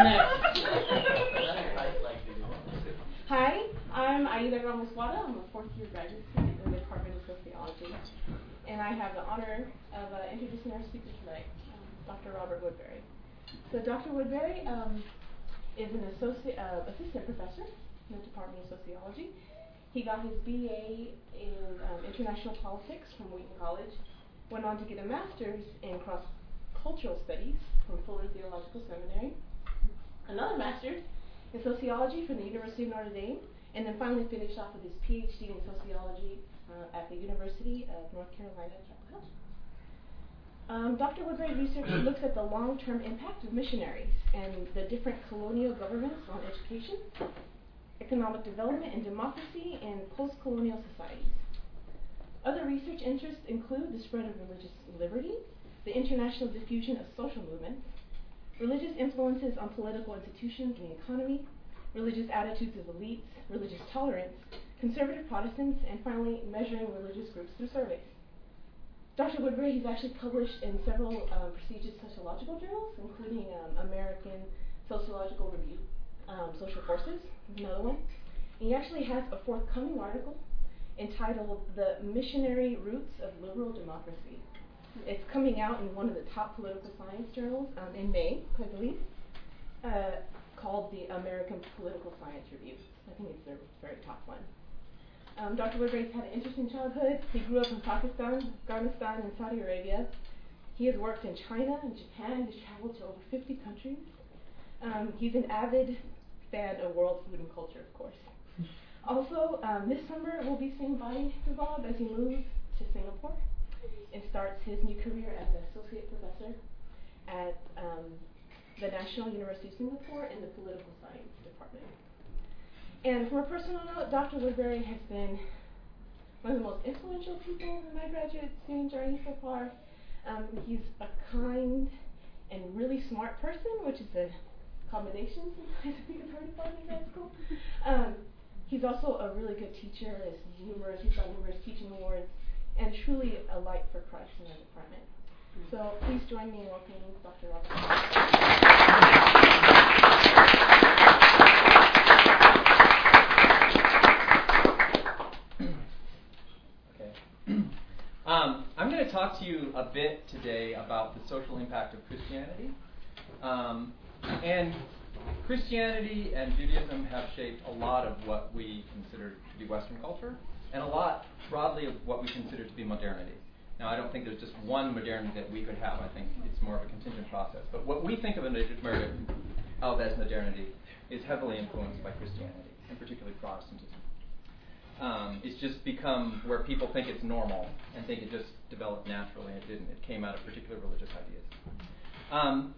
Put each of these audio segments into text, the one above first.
Hi, I'm Aida Ramos Wada. I'm a fourth year graduate student in the Department of Sociology. And I have the honor of uh, introducing our speaker tonight, um, Dr. Robert Woodberry. So Dr. Woodberry um, is an associate, uh, assistant professor in the Department of Sociology. He got his BA in um, international politics from Wheaton College, went on to get a master's in cross-cultural studies from Fuller Theological Seminary, another master's in sociology from the University of Notre Dame, and then finally finished off with his PhD in sociology uh, at the University of North Carolina, Chapel Hill. Um, Dr. Woodberry's research looks at the long-term impact of missionaries and the different colonial governments on education, economic development and democracy in post-colonial societies. Other research interests include the spread of religious liberty, the international diffusion of social movements, religious influences on political institutions and the economy, religious attitudes of elites, religious tolerance, conservative Protestants, and finally measuring religious groups through surveys. Dr. Woodberry has actually published in several um, prestigious sociological journals, including um, American Sociological Review, um, Social Forces, another one. And he actually has a forthcoming article entitled The Missionary Roots of Liberal Democracy. It's coming out in one of the top political science journals um, in May, I believe, uh, called the American Political Science Review. I think it's their very top one. Um, Dr. Woodberry's had an interesting childhood. He grew up in Pakistan, Afghanistan, and Saudi Arabia. He has worked in China and Japan. He's traveled to over 50 countries. Um, he's an avid fan of world food and culture, of course. Also, um, this summer we'll be seeing bye to Bob as he moves to Singapore and starts his new career as an associate professor at um, the National University of Singapore in the Political Science Department. And from a personal note, Dr. Woodberry has been one of the most influential people in my graduate student journey so far. Um, he's a kind and really smart person, which is a combination sometimes I think hard to find in grad school. Um, he's also a really good teacher. He's numerous, he's got numerous teaching awards, and truly a light for Christ in our department. So please join me in welcoming Dr. okay. Um, I'm going to talk to you a bit today about the social impact of Christianity. Um, and Christianity and Judaism have shaped a lot of what we consider to be Western culture, and a lot broadly of what we consider to be modernity. Now, I don't think there's just one modernity that we could have. I think it's more of a contingent process. But what we think of, of as modernity is heavily influenced by Christianity, and particularly Protestantism. Um, it's just become where people think it's normal and think it just developed naturally. It didn't. It came out of particular religious ideas. Um,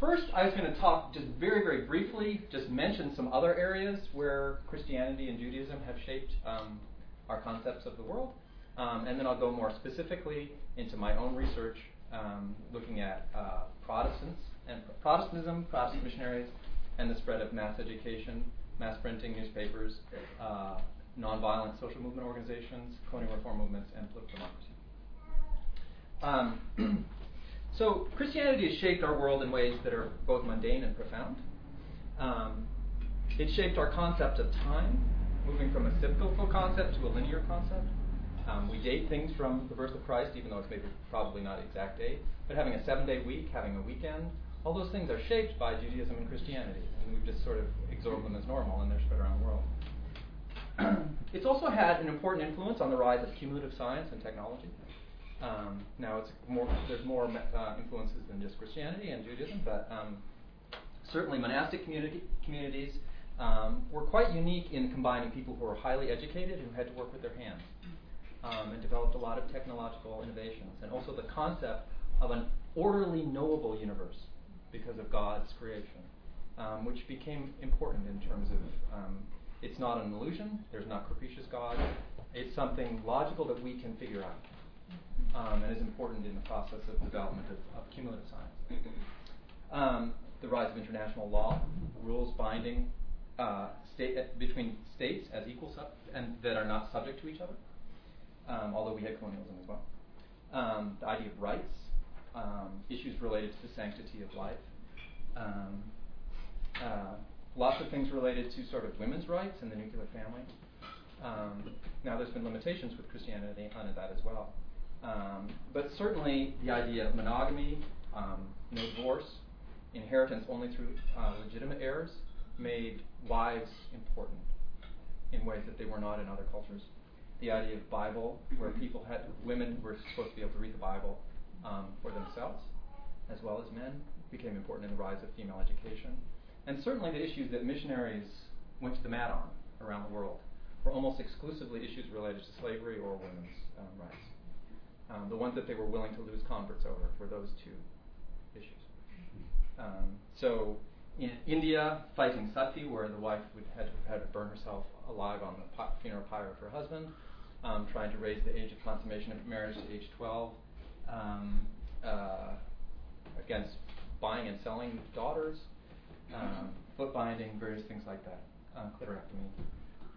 first, I was going to talk just very, very briefly, just mention some other areas where Christianity and Judaism have shaped um, our concepts of the world. Um, and then I'll go more specifically into my own research, um, looking at uh, Protestants and Protestantism, Protestant missionaries, and the spread of mass education, mass printing, newspapers, uh, nonviolent social movement organizations, colonial reform movements, and political democracy. Um, so Christianity has shaped our world in ways that are both mundane and profound. Um, it shaped our concept of time moving from a cyclical concept to a linear concept. Um, we date things from the birth of Christ, even though it's maybe probably not exact date. But having a seven-day week, having a weekend, all those things are shaped by Judaism and Christianity, and we've just sort of absorbed them as normal, and they're spread around the world. it's also had an important influence on the rise of cumulative science and technology. Um, now, more, there's more uh, influences than just Christianity and Judaism, but um, certainly monastic community, communities um, were quite unique in combining people who were highly educated who had to work with their hands um, and developed a lot of technological innovations and also the concept of an orderly knowable universe because of God's creation, um, which became important in terms of um, it's not an illusion, there's not capricious God, it's something logical that we can figure out um, and is important in the process of development of, of cumulative science. Um, the rise of international law, rules binding uh, state, uh, between states as equal sub- and that are not subject to each other, um, although we had colonialism as well. Um, the idea of rights, um, issues related to the sanctity of life, um, lots of things related to sort of women's rights and the nuclear family. Um, now, there's been limitations with Christianity on that as well. But certainly, the idea of monogamy, no divorce, inheritance only through uh, legitimate heirs, made wives important in ways that they were not in other cultures. The idea of Bible, where people had women were supposed to be able to read the Bible um, for themselves, as well as men, became important in the rise of female education. And certainly the issues that missionaries went to the mat on around the world were almost exclusively issues related to slavery or women's um, rights. Um, the ones that they were willing to lose converts over were those two issues. Um, so in India, fighting sati, where the wife would had, had to burn herself alive on the funeral pyre of her husband, um, trying to raise the age of consummation of marriage to age 12, um, uh, against buying and selling daughters, um, foot binding, various things like that, uh, clitorectomy,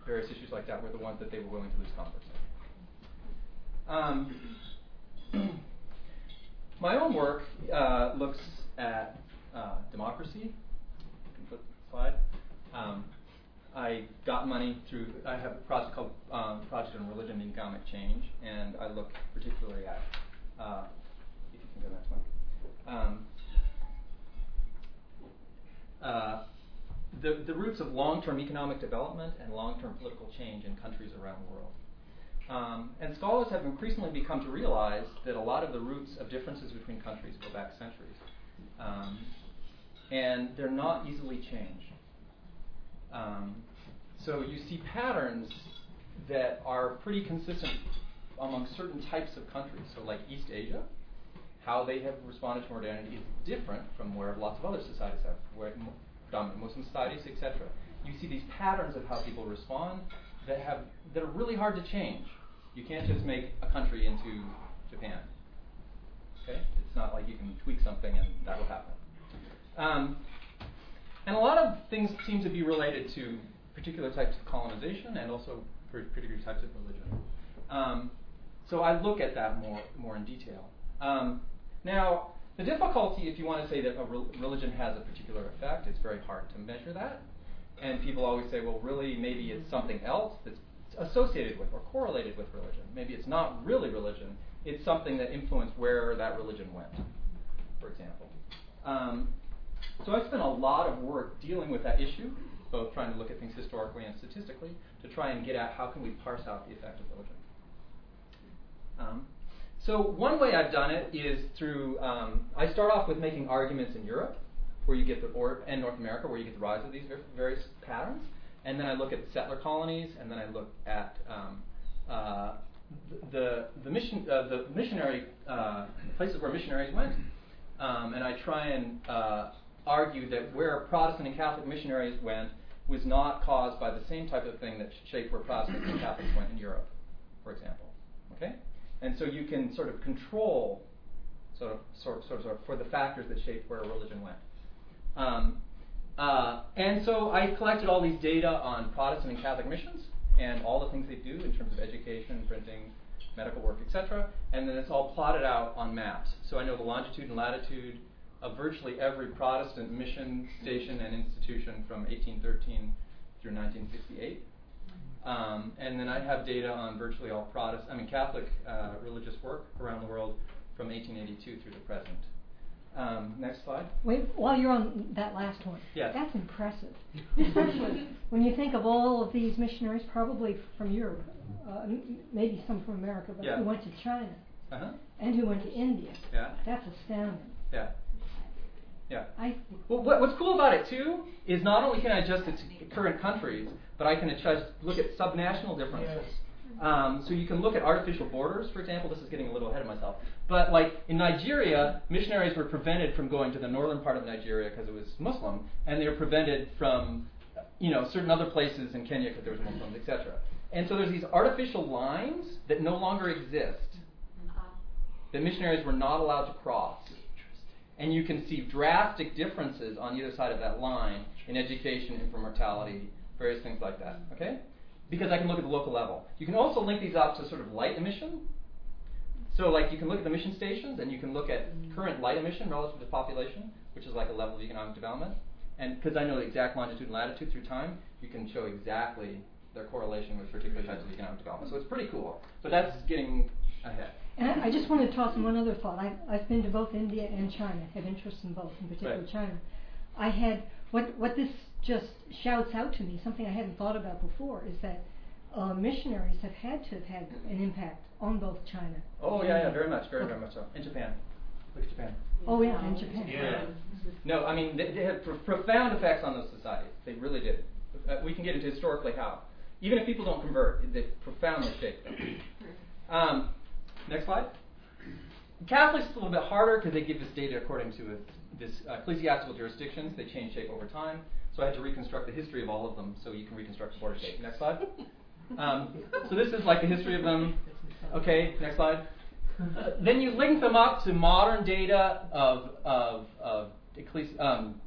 various issues like that were the ones that they were willing to lose converts um, my own work uh, looks at uh, democracy. You can flip the slide. Um, I got money through, I have a project called um, Project on Religion and Economic Change, and I look particularly at, uh, if you can go next one, um, uh, the, the roots of long-term economic development and long-term political change in countries around the world. Um, and scholars have increasingly become to realize that a lot of the roots of differences between countries go back centuries. Um, and they're not easily changed. Um, so you see patterns that are pretty consistent among certain types of countries. So, like East Asia, how they have responded to modernity is different from where lots of other societies have, where predominant Muslim societies, etc. You see these patterns of how people respond that have that are really hard to change. You can't just make a country into Japan. Okay, it's not like you can tweak something and that will happen. Um, and a lot of things seem to be related to particular types of colonization and also particular types of religion. Um, so I look at that more more in detail. Um, now, the difficulty, if you want to say that a re- religion has a particular effect, it's very hard to measure that. And people always say, well, really, maybe it's something else that's associated with or correlated with religion. Maybe it's not really religion, it's something that influenced where that religion went, for example. Um, so I spent a lot of work dealing with that issue, both trying to look at things historically and statistically, to try and get at how can we parse out the effect of religion. Um, so one way I've done it is through, um, I start off with making arguments in Europe, where you get the, or, and North America, where you get the rise of these various patterns, and then I look at settler colonies, and then I look at um, uh, the, the, mission, uh, the missionary uh, places where missionaries went, um, and I try and uh, argue that where Protestant and Catholic missionaries went was not caused by the same type of thing that shaped where Protestants and Catholics went in Europe, for example. Okay, and so you can sort of control sort of sort, sort, sort of for the factors that shaped where religion went. Um, uh, and so I collected all these data on Protestant and Catholic missions and all the things they do in terms of education, printing, medical work, etc. And then it's all plotted out on maps. So I know the longitude and latitude of virtually every Protestant mission station and institution from 1813 through 1968. Um, and then I have data on virtually all Protestant, I mean Catholic uh, religious work around the world from 1882 through the present. Um, next slide. Wait, while you're on that last one, yes. that's impressive. Especially when you think of all of these missionaries, probably from Europe, uh, maybe some from America, but yeah. who went to China uh-huh. and who went to India. Yeah. That's astounding. Yeah. Yeah. I well, what, what's cool about it too is not only can I adjust it to current countries, but I can adjust look at subnational differences. Yes. Um, so you can look at artificial borders, for example. This is getting a little ahead of myself. But like in Nigeria, missionaries were prevented from going to the northern part of Nigeria because it was Muslim, and they were prevented from, you know, certain other places in Kenya because there was Muslims, etc. And so there's these artificial lines that no longer exist that missionaries were not allowed to cross. And you can see drastic differences on either side of that line in education, infant mortality, various things like that. Okay? because I can look at the local level. You can also link these up to sort of light emission. So like you can look at the mission stations and you can look at current light emission relative to population, which is like a level of economic development. and because I know the exact longitude and latitude through time, you can show exactly their correlation with particular types of economic development. So it's pretty cool. But that's getting ahead. And I, I just want to toss in one other thought. I, I've been to both India and China, have interest in both, in particular Right. China. I had what what this just shouts out to me, something I hadn't thought about before, is that uh, missionaries have had to have had an impact on both China. Oh yeah, yeah, very much, very Okay. very much so. In Japan, look at Japan. Oh yeah, in Japan. Yeah. No, I mean they, they had pro- profound effects on those societies. They really did. Uh, we can get into historically how. Even if people don't convert, they profoundly shape them. Um, next slide. Catholics is a little bit harder because they give this data according to this ecclesiastical jurisdictions. They change shape over time. So I had to reconstruct the history of all of them so you can reconstruct the border shape. Next slide. Um, so this is like the history of them. Okay, next slide. Then you link them up to modern data of, of, of ecclesi- um,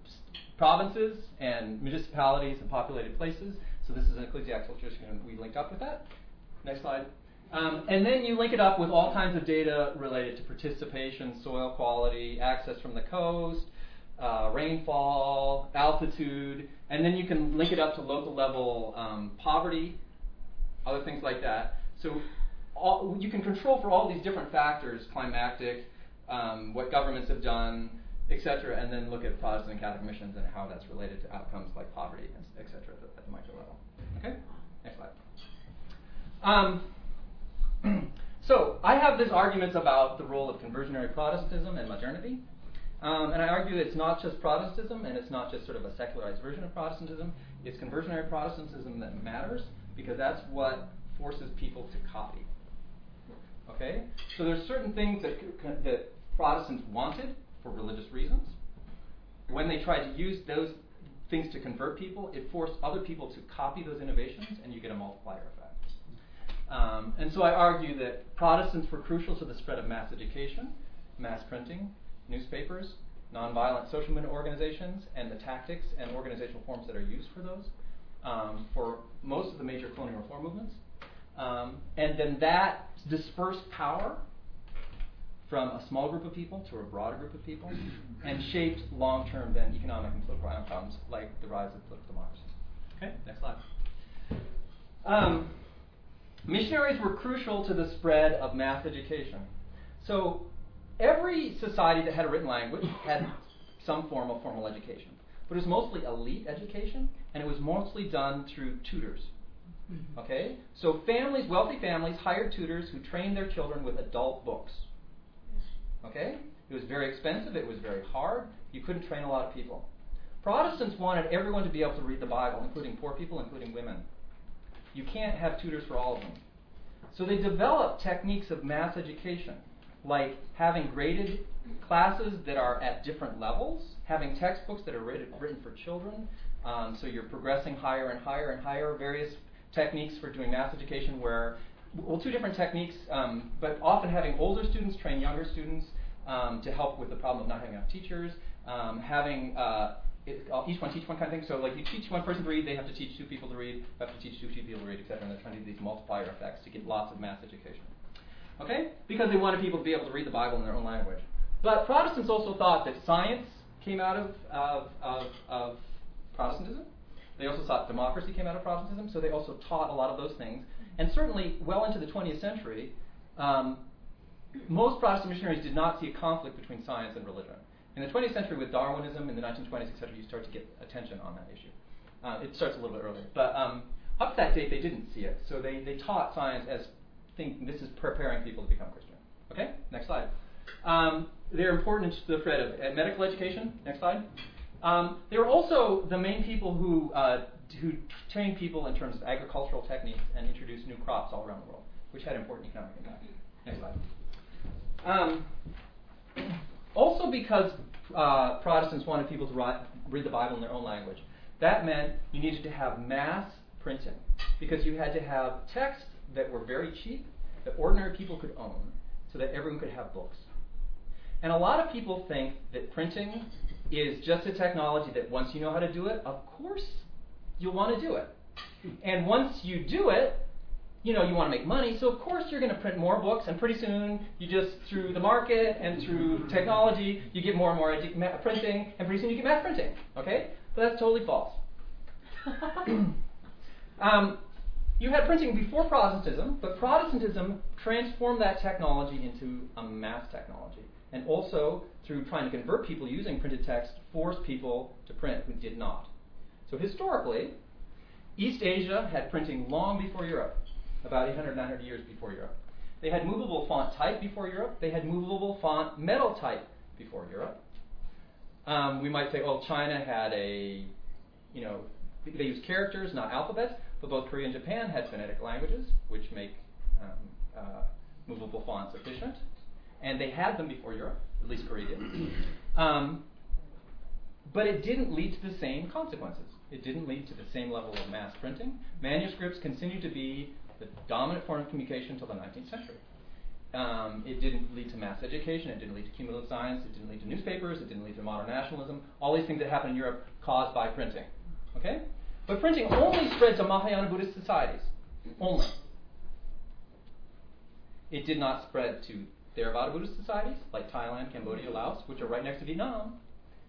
provinces and municipalities and populated places. So this is an ecclesiastical jurisdiction. We linked up with that. Next slide. Um, and then you link it up with all kinds of data related to participation, soil quality, access from the coast, uh, rainfall, altitude, and then you can link it up to local level um, poverty, other things like that. So all, you can control for all these different factors, climactic, um, what governments have done, etc., and then look at Protestant and Catholic missions and how that's related to outcomes like poverty, etc., at at the micro level. Okay, next slide. Um, so I have these arguments about the role of conversionary Protestantism and modernity. Um, and I argue it's not just Protestantism and it's not just sort of a secularized version of Protestantism. It's conversionary Protestantism that matters because that's what forces people to copy. Okay? So there's certain things that, that Protestants wanted for religious reasons. When they tried to use those things to convert people, it forced other people to copy those innovations and you get a multiplier effect. Um, and so I argue that Protestants were crucial to the spread of mass education, mass printing, newspapers, nonviolent social movement organizations, and the tactics and organizational forms that are used for those um, for most of the major colonial reform movements. Um, and then that dispersed power from a small group of people to a broader group of people and shaped long term then economic and political outcomes like the rise of political democracy. Okay, next slide. Missionaries were crucial to the spread of mass education. So every society that had a written language had some form of formal education. But it was mostly elite education, and it was mostly done through tutors. Mm-hmm. Okay? So families, wealthy families, hired tutors who trained their children with adult books. Okay? It was very expensive, it was very hard, you couldn't train a lot of people. Protestants wanted everyone to be able to read the Bible, including poor people, including women. You can't have tutors for all of them. So they developed techniques of mass education, like having graded classes that are at different levels, having textbooks that are written for children, um, so you're progressing higher and higher and higher, various techniques for doing math education where, well, two different techniques, um, but often having older students train younger students um, to help with the problem of not having enough teachers, um, having uh, it, each one teach one kind of thing. So like you teach one person to read, they have to teach two people to read, have to teach two people to read, etc. And they're trying to do these multiplier effects to get lots of mass education. Okay? Because they wanted people to be able to read the Bible in their own language. But Protestants also thought that science came out of, of, of, of Protestantism. They also thought democracy came out of Protestantism, so they also taught a lot of those things. And certainly, well into the 20th century, um, most Protestant missionaries did not see a conflict between science and religion. In the 20th century, with Darwinism in the 1920s, etc., you start to get attention on that issue. Uh, it starts a little bit earlier, but um, up to that date, they didn't see it. So they, they taught science as thinking this is preparing people to become Christian. Okay, next slide. Um, they're important to the thread of uh, medical education. Next slide. Um, they were also the main people who uh, who trained people in terms of agricultural techniques and introduced new crops all around the world, which had important economic impact. Next slide. Um, also, because uh, Protestants wanted people to ri- read the Bible in their own language, that meant you needed to have mass printing because you had to have texts that were very cheap that ordinary people could own so that everyone could have books. And a lot of people think that printing is just a technology that once you know how to do it, of course you'll want to do it. And once you do it, you know, you want to make money, so of course you're going to print more books, and pretty soon you just, through the market and through technology, you get more and more edu- ma- printing, and pretty soon you get mass printing, okay? but that's totally false. um, you had printing before Protestantism, but Protestantism transformed that technology into a mass technology. And also, through trying to convert people using printed text, forced people to print who did not. So historically, East Asia had printing long before Europe, about 800, 900 years before Europe. They had movable font type before Europe. They had movable font metal type before Europe. Um, we might say, well, China had a, you know, they used characters, not alphabets, but both Korea and Japan had phonetic languages, which make um, uh, movable fonts efficient. And they had them before Europe, at least Korea did. Um, but it didn't lead to the same consequences. It didn't lead to the same level of mass printing. Manuscripts continued to be the dominant form of communication until the 19th century. Um, it didn't lead to mass education. It didn't lead to cumulative science. It didn't lead to newspapers. It didn't lead to modern nationalism. All these things that happened in Europe caused by printing. Okay, but printing only spread to Mahayana Buddhist societies. Only. It did not spread to Theravada Buddhist societies like Thailand, Cambodia, Laos, which are right next to Vietnam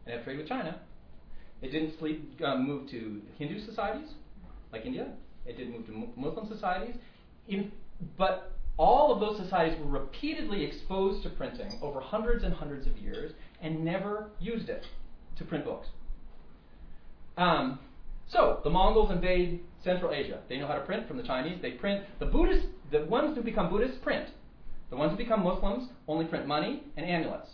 and have trade with China. It didn't sleep, um, move to Hindu societies like India. It did move to Muslim societies. In, but all of those societies were repeatedly exposed to printing over hundreds and hundreds of years and never used it to print books. Um, so the Mongols invade Central Asia. They know how to print from the Chinese. They print the Buddhists. The ones who become Buddhists print. The ones who become Muslims only print money and amulets.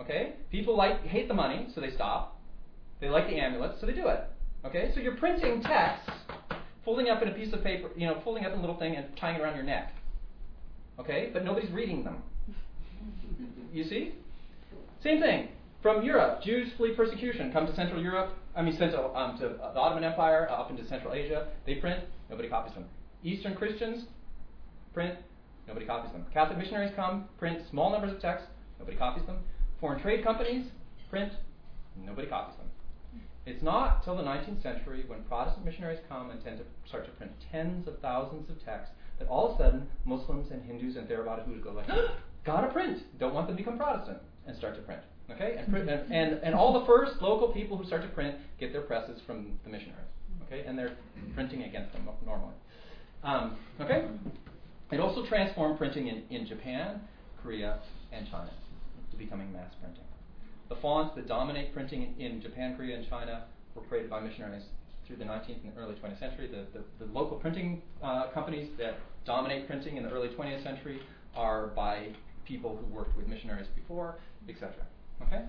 Okay? People like hate the money, so they stop. They like the amulets, so they do it. Okay? So you're printing text, folding up in a piece of paper, you know, folding up in a little thing and tying it around your neck. Okay? But nobody's reading them. You see? Same thing. From Europe, Jews flee persecution, come to Central Europe, I mean, Central, um, to the Ottoman Empire, uh, up into Central Asia. They print, nobody copies them. Eastern Christians print, nobody copies them. Catholic missionaries come, print small numbers of texts, nobody copies them. Foreign trade companies print, nobody copies them. It's not till the 19th century when Protestant missionaries come and tend to start to print tens of thousands of texts that all of a sudden Muslims and Hindus and Theravada Buddhists go like, gotta print. Don't want them to become Protestant and start to print. Okay, and, print, and, and and all the first local people who start to print get their presses from the missionaries. Okay, and they're printing against them normally. Um, okay, it also transformed printing in, in Japan, Korea, and China to becoming mass printing. The fonts that dominate printing in, Japan, Korea, and China were created by missionaries through the 19th and early 20th century. The, the, the local printing uh, companies that dominate printing in the early 20th century are by people who worked with missionaries before, etc. Okay?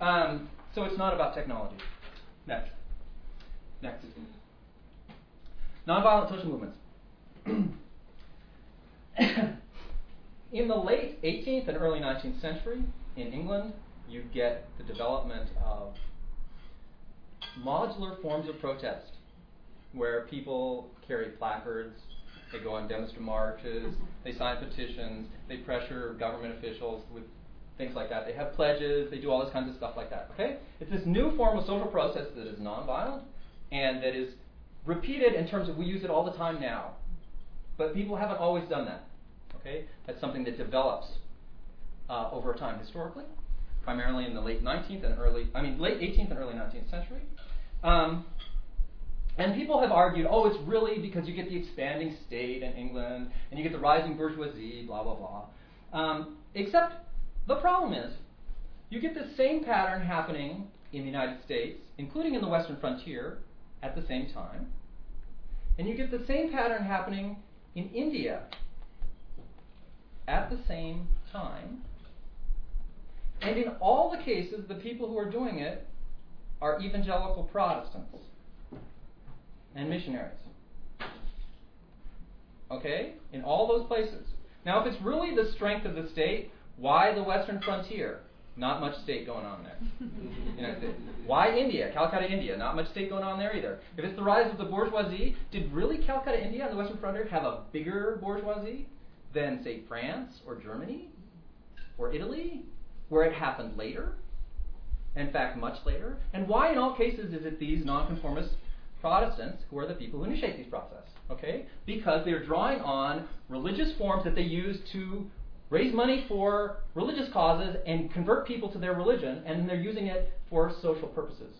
Um, so it's not about technology. Next. Next. Nonviolent social movements. in the late 18th and early 19th century, in England, you get the development of modular forms of protest where people carry placards, they go on demonstrative marches, they sign petitions, they pressure government officials with things like that. They have pledges, they do all this kinds of stuff like that. Okay? It's this new form of social process that is nonviolent and that is repeated in terms of we use it all the time now. But people haven't always done that. Okay? That's something that develops uh, over time historically, primarily in the late 19th and early, I mean, late 18th and early 19th century. Um, and people have argued, oh, it's really because you get the expanding state in England and you get the rising bourgeoisie, blah, blah, blah. Um, except the problem is, you get the same pattern happening in the United States, including in the western frontier, at the same time. And you get the same pattern happening in India at the same time. And in all the cases, the people who are doing it are evangelical Protestants and missionaries. Okay? In all those places. Now, if it's really the strength of the state, why the western frontier? Not much state going on there. you know, why India, Calcutta, India? Not much state going on there either. If it's the rise of the bourgeoisie, did really Calcutta, India, and the western frontier have a bigger bourgeoisie than, say, France or Germany or Italy, where it happened later? In fact, much later. And why, in all cases, is it these nonconformist Protestants who are the people who initiate these processes? Okay, because they're drawing on religious forms that they use to raise money for religious causes and convert people to their religion, and they're using it for social purposes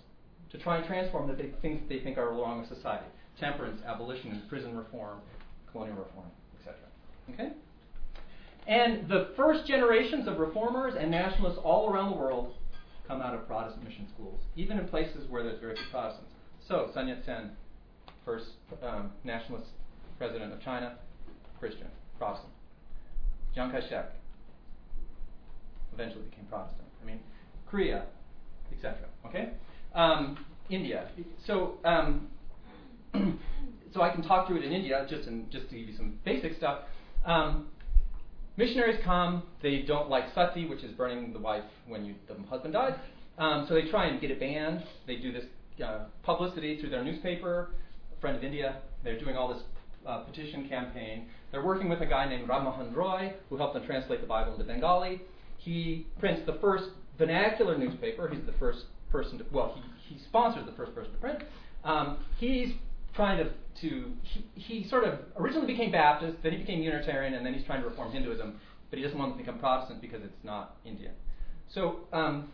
to try and transform the things that they think are wrong with society temperance, abolition, prison reform, colonial reform, etc. Okay? And the first generations of reformers and nationalists all around the world come out of Protestant mission schools, even in places where there's very few Protestants. So, Sun Yat sen, first um, nationalist president of China, Christian, Protestant. Chiang Kai shek eventually became Protestant. I mean, Korea, etc. Okay? Um, India. So, um, so I can talk through it in India just in, just to give you some basic stuff. Um, missionaries come. They don't like sati, which is burning the wife when you, the husband dies. Um, so they try and get it banned. They do this uh, publicity through their newspaper, Friend of India. They're doing all this uh, petition campaign. They're working with a guy named Ram Mohan Roy, who helped them translate the Bible into Bengali. He prints the first vernacular newspaper. He's the first person to, well, he, he sponsors the first person to print. Um, he's trying to, to he, he sort of originally became Baptist, then he became Unitarian, and then he's trying to reform Hinduism, but he doesn't want to become Protestant because it's not Indian. So um,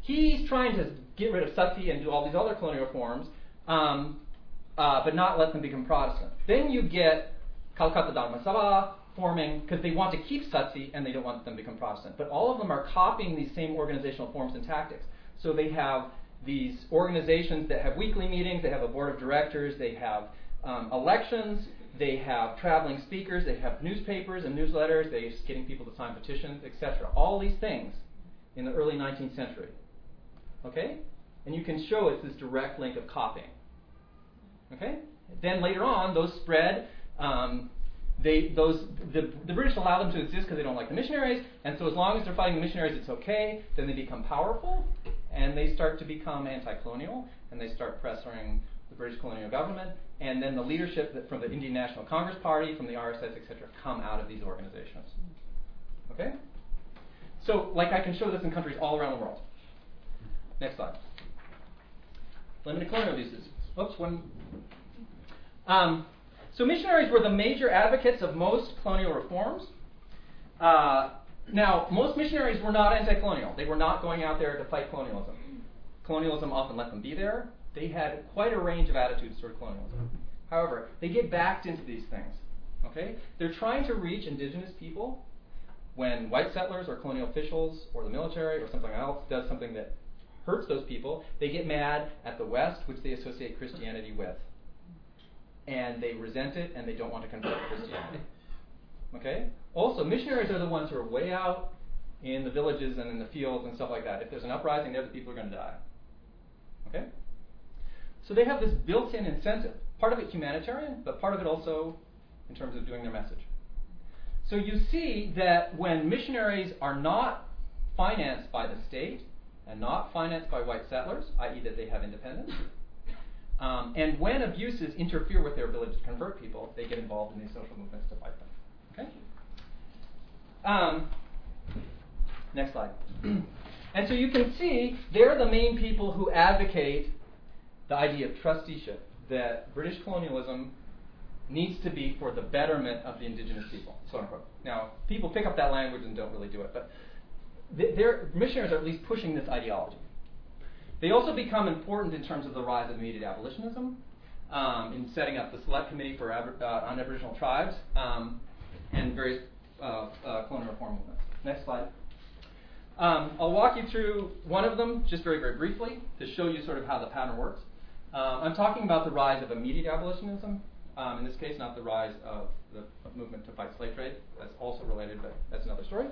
he's trying to get rid of sati and do all these other colonial reforms, um, uh, but not let them become Protestant. Then you get Calcutta Dharma Sabha forming because they want to keep sati and they don't want them to become Protestant. But all of them are copying these same organizational forms and tactics. So they have these organizations that have weekly meetings, they have a board of directors, they have um, elections, they have traveling speakers, they have newspapers and newsletters, they're getting people to sign petitions, etc. All these things in the early 19th century. Okay? And you can show it's this direct link of copying. Okay? Then later on, those spread. Um, they, those, the, the British allow them to exist because they don't like the missionaries, and so as long as they're fighting the missionaries, it's okay. Then they become powerful, and they start to become anti-colonial, and they start pressuring the British colonial government, and then the leadership from the Indian National Congress Party, from the RSS, etc., come out of these organizations. Okay? So, like I can show this in countries all around the world. Next slide. Limited colonial uses. Oops, one. Um, so missionaries were the major advocates of most colonial reforms. Uh, now, most missionaries were not anti colonial. They were not going out there to fight colonialism. Colonialism often let them be there. They had quite a range of attitudes toward colonialism. However, they get backed into these things. Okay? They're trying to reach indigenous people when white settlers or colonial officials or the military or something else does something that hurts those people, they get mad at the West, which they associate Christianity with. And they resent it and they don't want to convert to Christianity. Okay? Also, missionaries are the ones who are way out in the villages and in the fields and stuff like that. If there's an uprising there, the people are going to die. Okay? So they have this built in incentive. Part of it humanitarian, but part of it also in terms of doing their message. So you see that when missionaries are not financed by the state and not financed by white settlers, i.e., that they have independence, um, and when abuses interfere with their ability to convert people, they get involved in these social movements to fight them. Okay? Um, next slide. and so you can see they're the main people who advocate the idea of trusteeship, that British colonialism needs to be for the betterment of the indigenous people, so unquote. Now, people pick up that language and don't really do it, but their missionaries are at least pushing this ideology. They also become important in terms of the rise of immediate abolitionism, um, in setting up the Select Committee for uh, on Aboriginal Tribes, um, and various uh, uh, colonial reform movements. Next slide. Um, I'll walk you through one of them just very, very briefly to show you sort of how the pattern works. Um, I'm talking about the rise of immediate abolitionism. Um, in this case, not the rise of the movement to fight slave trade. That's also related, but that's another story.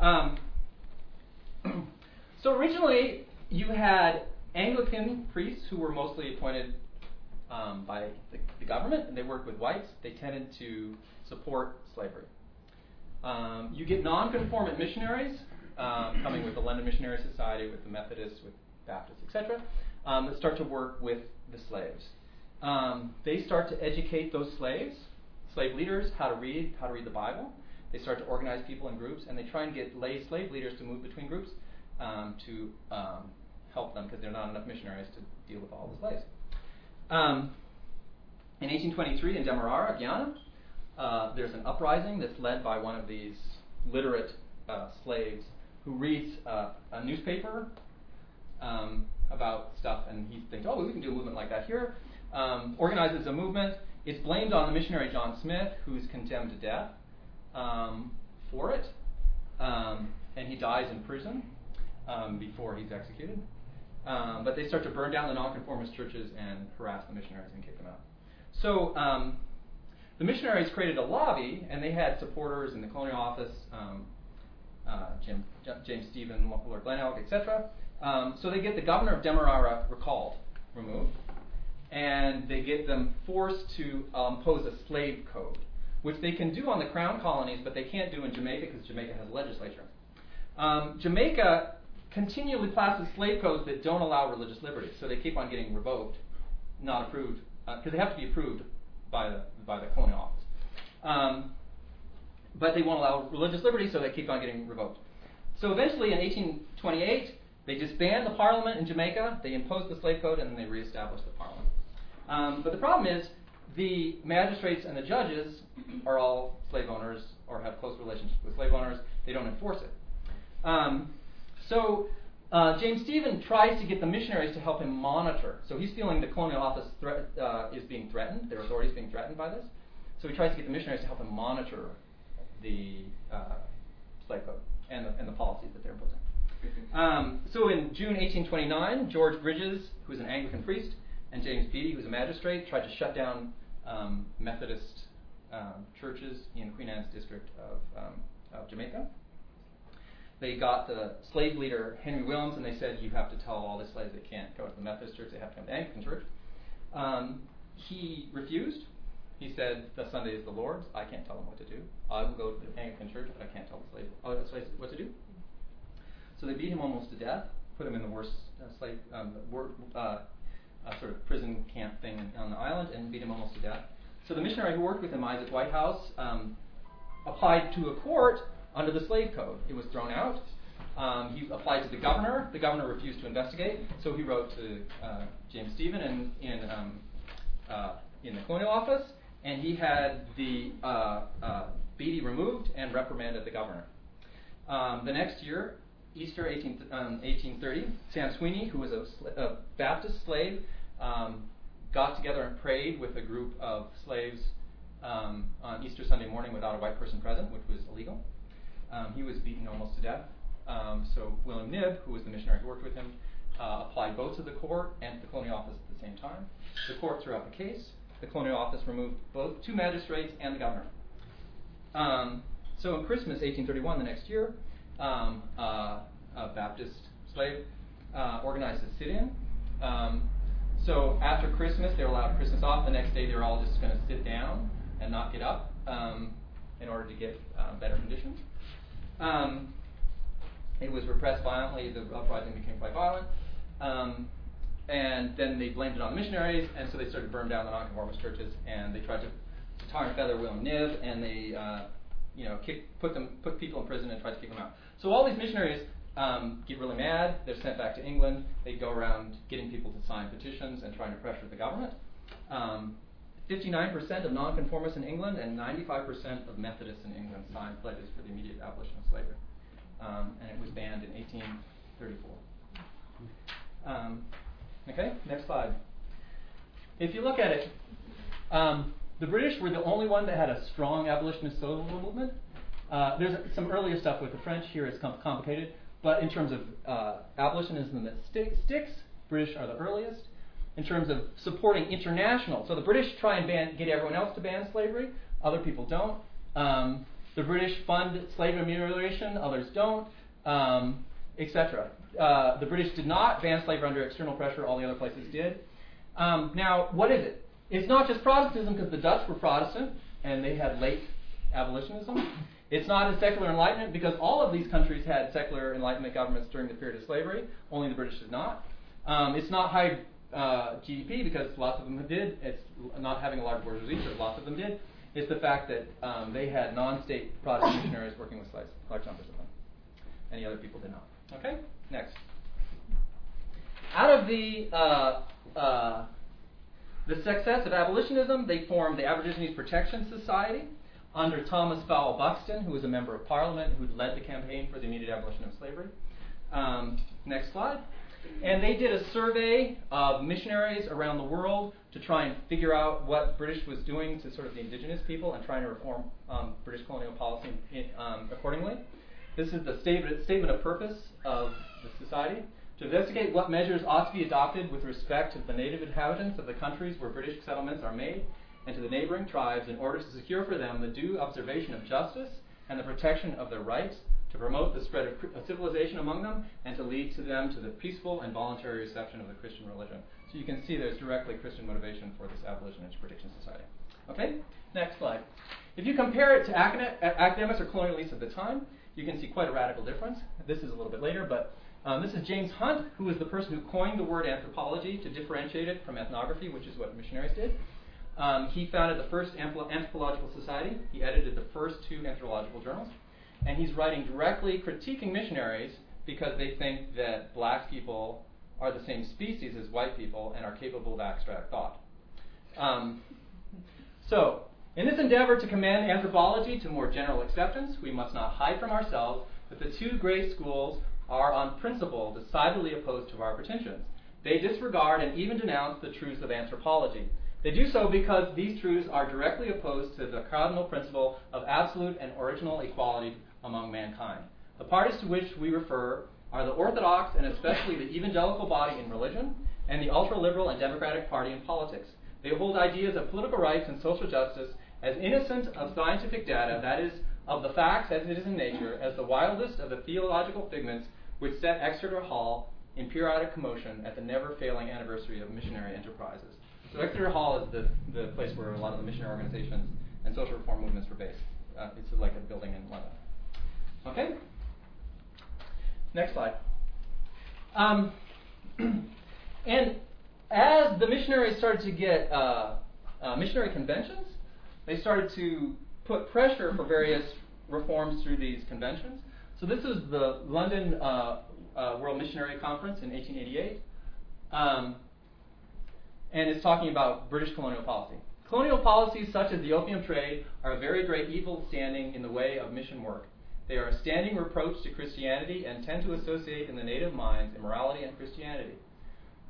Um, so originally, you had Anglican priests who were mostly appointed um, by the, the, government, and they worked with whites. They tended to support slavery. Um, you get nonconformant missionaries um, coming with the London Missionary Society, with the Methodists, with Baptists, etc., um, that start to work with the slaves. Um, they start to educate those slaves, slave leaders, how to read, how to read the Bible. They start to organize people in groups, and they try and get lay slave leaders to move between groups um, to um, help them because there are not enough missionaries to deal with all the slaves. In 1823 in Demerara, Guyana, uh, there's an uprising that's led by one of these literate uh, slaves who reads uh, a newspaper um, about stuff, and he thinks, oh, we can do a movement like that here. Um, organizes a movement. It's blamed on the missionary John Smith, who's condemned to death um, for it, um, and he dies in prison um, before he's executed. Um, but they start to burn down the nonconformist churches and harass the missionaries and kick them out. So the missionaries created a lobby, and they had supporters in the colonial office, um, uh, Jim, J- James Stephen, Lord Glenelg, etc. Um, so they get the governor of Demerara recalled, removed, and they get them forced to um, impose a slave code, which they can do on the crown colonies, but they can't do in Jamaica because Jamaica has a legislature. Um, Jamaica continually passes slave codes that don't allow religious liberty, so they keep on getting revoked, not approved, because uh, they have to be approved by the by the colonial office. Um, but they won't allow religious liberty, so they keep on getting revoked. So eventually, in 1828, they disband the parliament in Jamaica, they impose the slave code, and then they reestablish the parliament. Um, but the problem is, the magistrates and the judges are all slave owners or have close relationships with slave owners. They don't enforce it. Um, so uh, James Stephen tries to get the missionaries to help him monitor. So he's feeling the colonial office threat, uh, is being threatened, their authority is being threatened by this. So he tries to get the missionaries to help him monitor the uh, slave code and the, and the policies that they're imposing. Um, so in June 1829, George Bridges, who was an Anglican priest, and James Beattie, who was a magistrate, tried to shut down um, Methodist um, churches in Queen Anne's district of, um, of Jamaica they got the slave leader Henry Williams, and they said, "You have to tell all the slaves they can't go to the Methodist church; they have to come to the Anglican church." Um, he refused. He said, "The Sunday is the Lord's. I can't tell them what to do. I will go to the Anglican church, but I can't tell the slaves, oh, the slaves what to do." So they beat him almost to death, put him in the worst uh, slave, um, wor- uh, uh, sort of prison camp thing on the island, and beat him almost to death. So the missionary who worked with him, Isaac Whitehouse, um, applied to a court under the slave code. It was thrown out. Um, he applied to the governor. The governor refused to investigate, so he wrote to uh, James Stephen in in, um, uh, in the colonial office, and he had the uh, uh Beattie removed and reprimanded the governor. Um, the next year, Easter 18, 1830, um, Sam Sweeney, who was a, sl- a Baptist slave, um, got together and prayed with a group of slaves um, on Easter Sunday morning without a white person present, which was illegal. Um, he was beaten almost to death. Um, so William Knibb, who was the missionary who worked with him, uh, applied both to the court and to the colonial office at the same time. The court threw out the case. The colonial office removed both two magistrates and the governor. Um, so in Christmas 1831, the next year, um, uh, a Baptist slave uh, organized a sit-in. Um, so after Christmas, they were allowed Christmas off. The next day, they were all just going to sit down and not get up um, in order to get uh, better conditions. Um, it was repressed violently. The uprising became quite violent. Um, and then they blamed it on the missionaries, and so they started to burn down the nonconformist churches, and they tried to, tar and feather William Knibb, and they, uh, you know, kick, put them, put people in prison and tried to keep them out. So all these missionaries um, get really mad. They're sent back to England. They go around getting people to sign petitions and trying to pressure the government. Um, 59% of nonconformists in England and 95% of Methodists in England signed pledges for the immediate abolition of slavery. Um, and it was banned in 1834. Um, okay, next slide. If you look at it, um, the British were the only one that had a strong abolitionist social movement. Uh, there's some earlier stuff with the French here com- complicated, but in terms of uh, abolitionism that sti- sticks, British are the earliest in terms of supporting international. So the British try and ban, get everyone else to ban slavery, other people don't. Um, the British fund slave amelioration, others don't, um, etc. Uh, the British did not ban slavery under external pressure, all the other places did. Um, now, what is it? It's not just Protestantism because the Dutch were Protestant and they had late abolitionism. It's not a secular enlightenment because all of these countries had secular enlightenment governments during the period of slavery, only the British did not. Um, it's not high uh, GDP because lots of them did. It's not having a large bourgeoisie, but lots of them did. It's the fact that um, they had non-state Protestant missionaries working with slaves, large numbers of them. Any other people did not. Okay, next. Out of the uh, uh, the success of abolitionism, they formed the Aborigines Protection Society. under Thomas Fowell Buxton, who was a member of Parliament who led the campaign for the immediate abolition of slavery. Um, next slide. And they did a survey of missionaries around the world to try and figure out what British was doing to sort of the indigenous people and trying to reform um, British colonial policy in, um, accordingly. This is the statement, statement of purpose of the society to investigate what measures ought to be adopted with respect to the native inhabitants of the countries where British settlements are made and to the neighboring tribes in order to secure for them the due observation of justice and the protection of their rights to promote the spread of civilization among them, and to lead to them to the peaceful and voluntary reception of the Christian religion. So you can see there's directly Christian motivation for this abolitionist prediction society. Okay, next slide. If you compare it to academics or colonialists at the time, you can see quite a radical difference. This is a little bit later, but um, this is James Hunt, who was the person who coined the word anthropology to differentiate it from ethnography, which is what missionaries did. Um, he founded the first anthropological society. He edited the first two anthropological journals and he's writing directly critiquing missionaries because they think that black people are the same species as white people and are capable of abstract thought. Um, so, in this endeavor to command anthropology to more general acceptance, we must not hide from ourselves that the two great schools are on principle decidedly opposed to our pretensions. They disregard and even denounce the truths of anthropology. They do so because these truths are directly opposed to the cardinal principle of absolute and original equality among mankind. The parties to which we refer are the Orthodox and especially the evangelical body in religion and the ultra liberal and democratic party in politics. They hold ideas of political rights and social justice as innocent of scientific data, that is, of the facts as it is in nature, as the wildest of the theological figments which set Exeter Hall in periodic commotion at the never failing anniversary of missionary enterprises. So, Exeter Hall is the, the place where a lot of the missionary organizations and social reform movements were based. Uh, it's like a building in London. Okay? Next slide. Um, and as the missionaries started to get uh, uh, missionary conventions, they started to put pressure for various reforms through these conventions. So this is the London uh, uh World Missionary Conference in 1888, um, and it's talking about British colonial policy. Colonial policies such as the opium trade are a very great evil standing in the way of mission work. They are a standing reproach to Christianity and tend to associate in the native minds immorality and Christianity.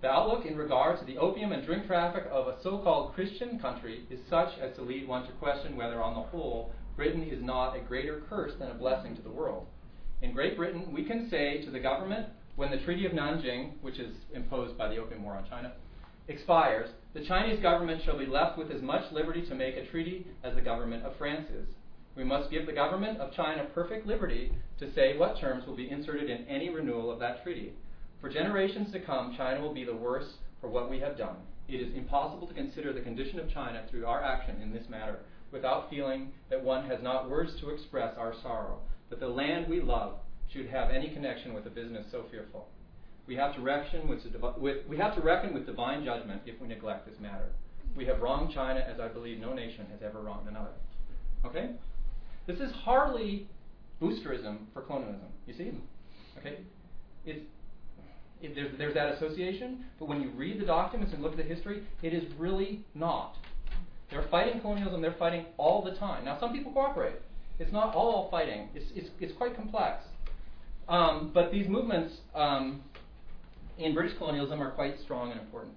The outlook in regard to the opium and drink traffic of a so called Christian country is such as to lead one to question whether, on the whole, Britain is not a greater curse than a blessing to the world. In Great Britain, we can say to the government, when the Treaty of Nanjing, which is imposed by the Opium War on China, expires, the Chinese government shall be left with as much liberty to make a treaty as the government of France is. We must give the government of China perfect liberty to say what terms will be inserted in any renewal of that treaty. For generations to come, China will be the worse for what we have done. It is impossible to consider the condition of China through our action in this matter without feeling that one has not words to express our sorrow, that the land we love should have any connection with a business so fearful. We have to reckon with, with, we have to reckon with divine judgment if we neglect this matter. We have wronged China as I believe no nation has ever wronged another. Okay? This is hardly boosterism for colonialism. You see? Okay? It's, it, there's, there's that association, but when you read the documents and look at the history, it is really not. They're fighting colonialism, they're fighting all the time. Now, some people cooperate. It's not all fighting, it's, it's, it's quite complex. Um, but these movements um, in British colonialism are quite strong and important.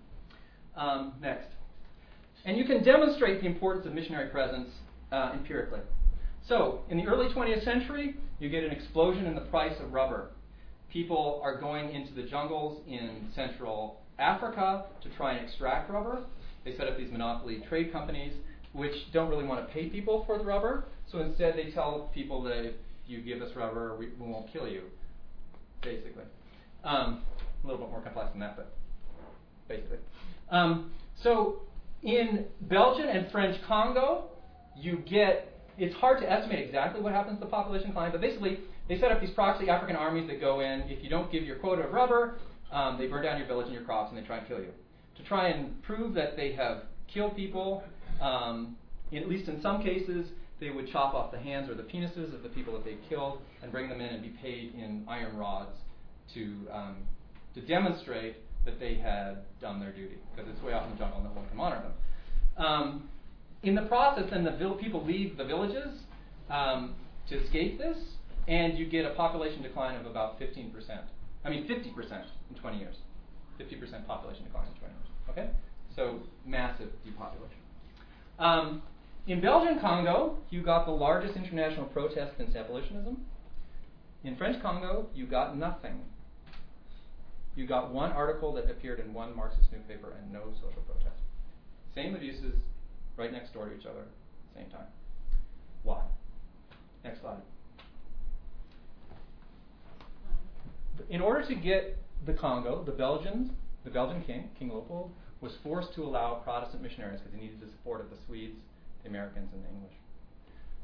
Um, next. And you can demonstrate the importance of missionary presence uh, empirically. So, in the early 20th century, you get an explosion in the price of rubber. People are going into the jungles in Central Africa to try and extract rubber. They set up these monopoly trade companies which don't really want to pay people for the rubber. So instead, they tell people that if you give us rubber, we, we won't kill you, basically. Um, a little bit more complex than that, but basically. Um, so in Belgian and French Congo, you get it's hard to estimate exactly what happens to the population decline, but basically they set up these proxy African armies that go in. If you don't give your quota of rubber, um, they burn down your village and your crops and they try and kill you. To try and prove that they have killed people, um, at least in some cases, they would chop off the hands or the penises of the people that they killed and bring them in and be paid in iron rods to um, to demonstrate that they had done their duty because it's way off in the jungle and no one can monitor them. Um, in the process, then the vil- people leave the villages um, to escape this, and you get a population decline of about 15%. I mean, 50% in 20 years. 50% population decline in 20 years. Okay? So, massive depopulation. Um, in Belgian Congo, you got the largest international protest against abolitionism. In French Congo, you got nothing. You got one article that appeared in one Marxist newspaper and no social protest. Same abuses, right next door to each other, same time. Why? Next slide. In order to get the Congo, the Belgians, the Belgian king, King Leopold, was forced to allow Protestant missionaries because he needed the support of the Swedes, the Americans, and the English.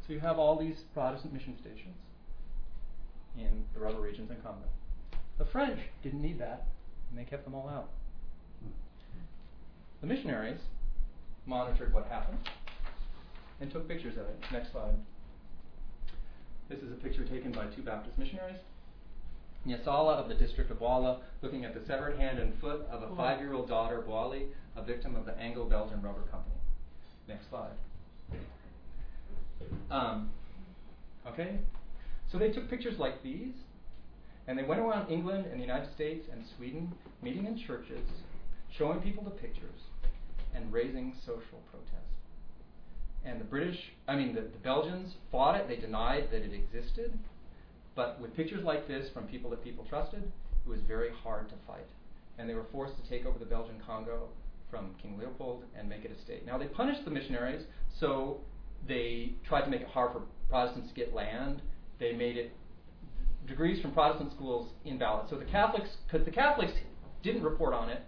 So you have all these Protestant mission stations in the rubber regions in Congo. The French didn't need that, and they kept them all out. The missionaries monitored what happened and took pictures of it. Next slide. This is a picture taken by two Baptist missionaries. Nsala of the district of Wala, looking at the severed hand and foot of a five year old daughter, Boali, a victim of the Anglo Belgian Rubber Company. Next slide. Um, okay? So they took pictures like these, and they went around England and the United States and Sweden, meeting in churches, showing people the pictures, and raising social protest. And the British, I mean, the, the Belgians fought it, they denied that it existed. But with pictures like this from people that people trusted, it was very hard to fight. And they were forced to take over the Belgian Congo from King Leopold and make it a state. Now, they punished the missionaries, so they tried to make it hard for Protestants to get land. They made it degrees from Protestant schools invalid. So the Catholics, because the Catholics didn't report on it,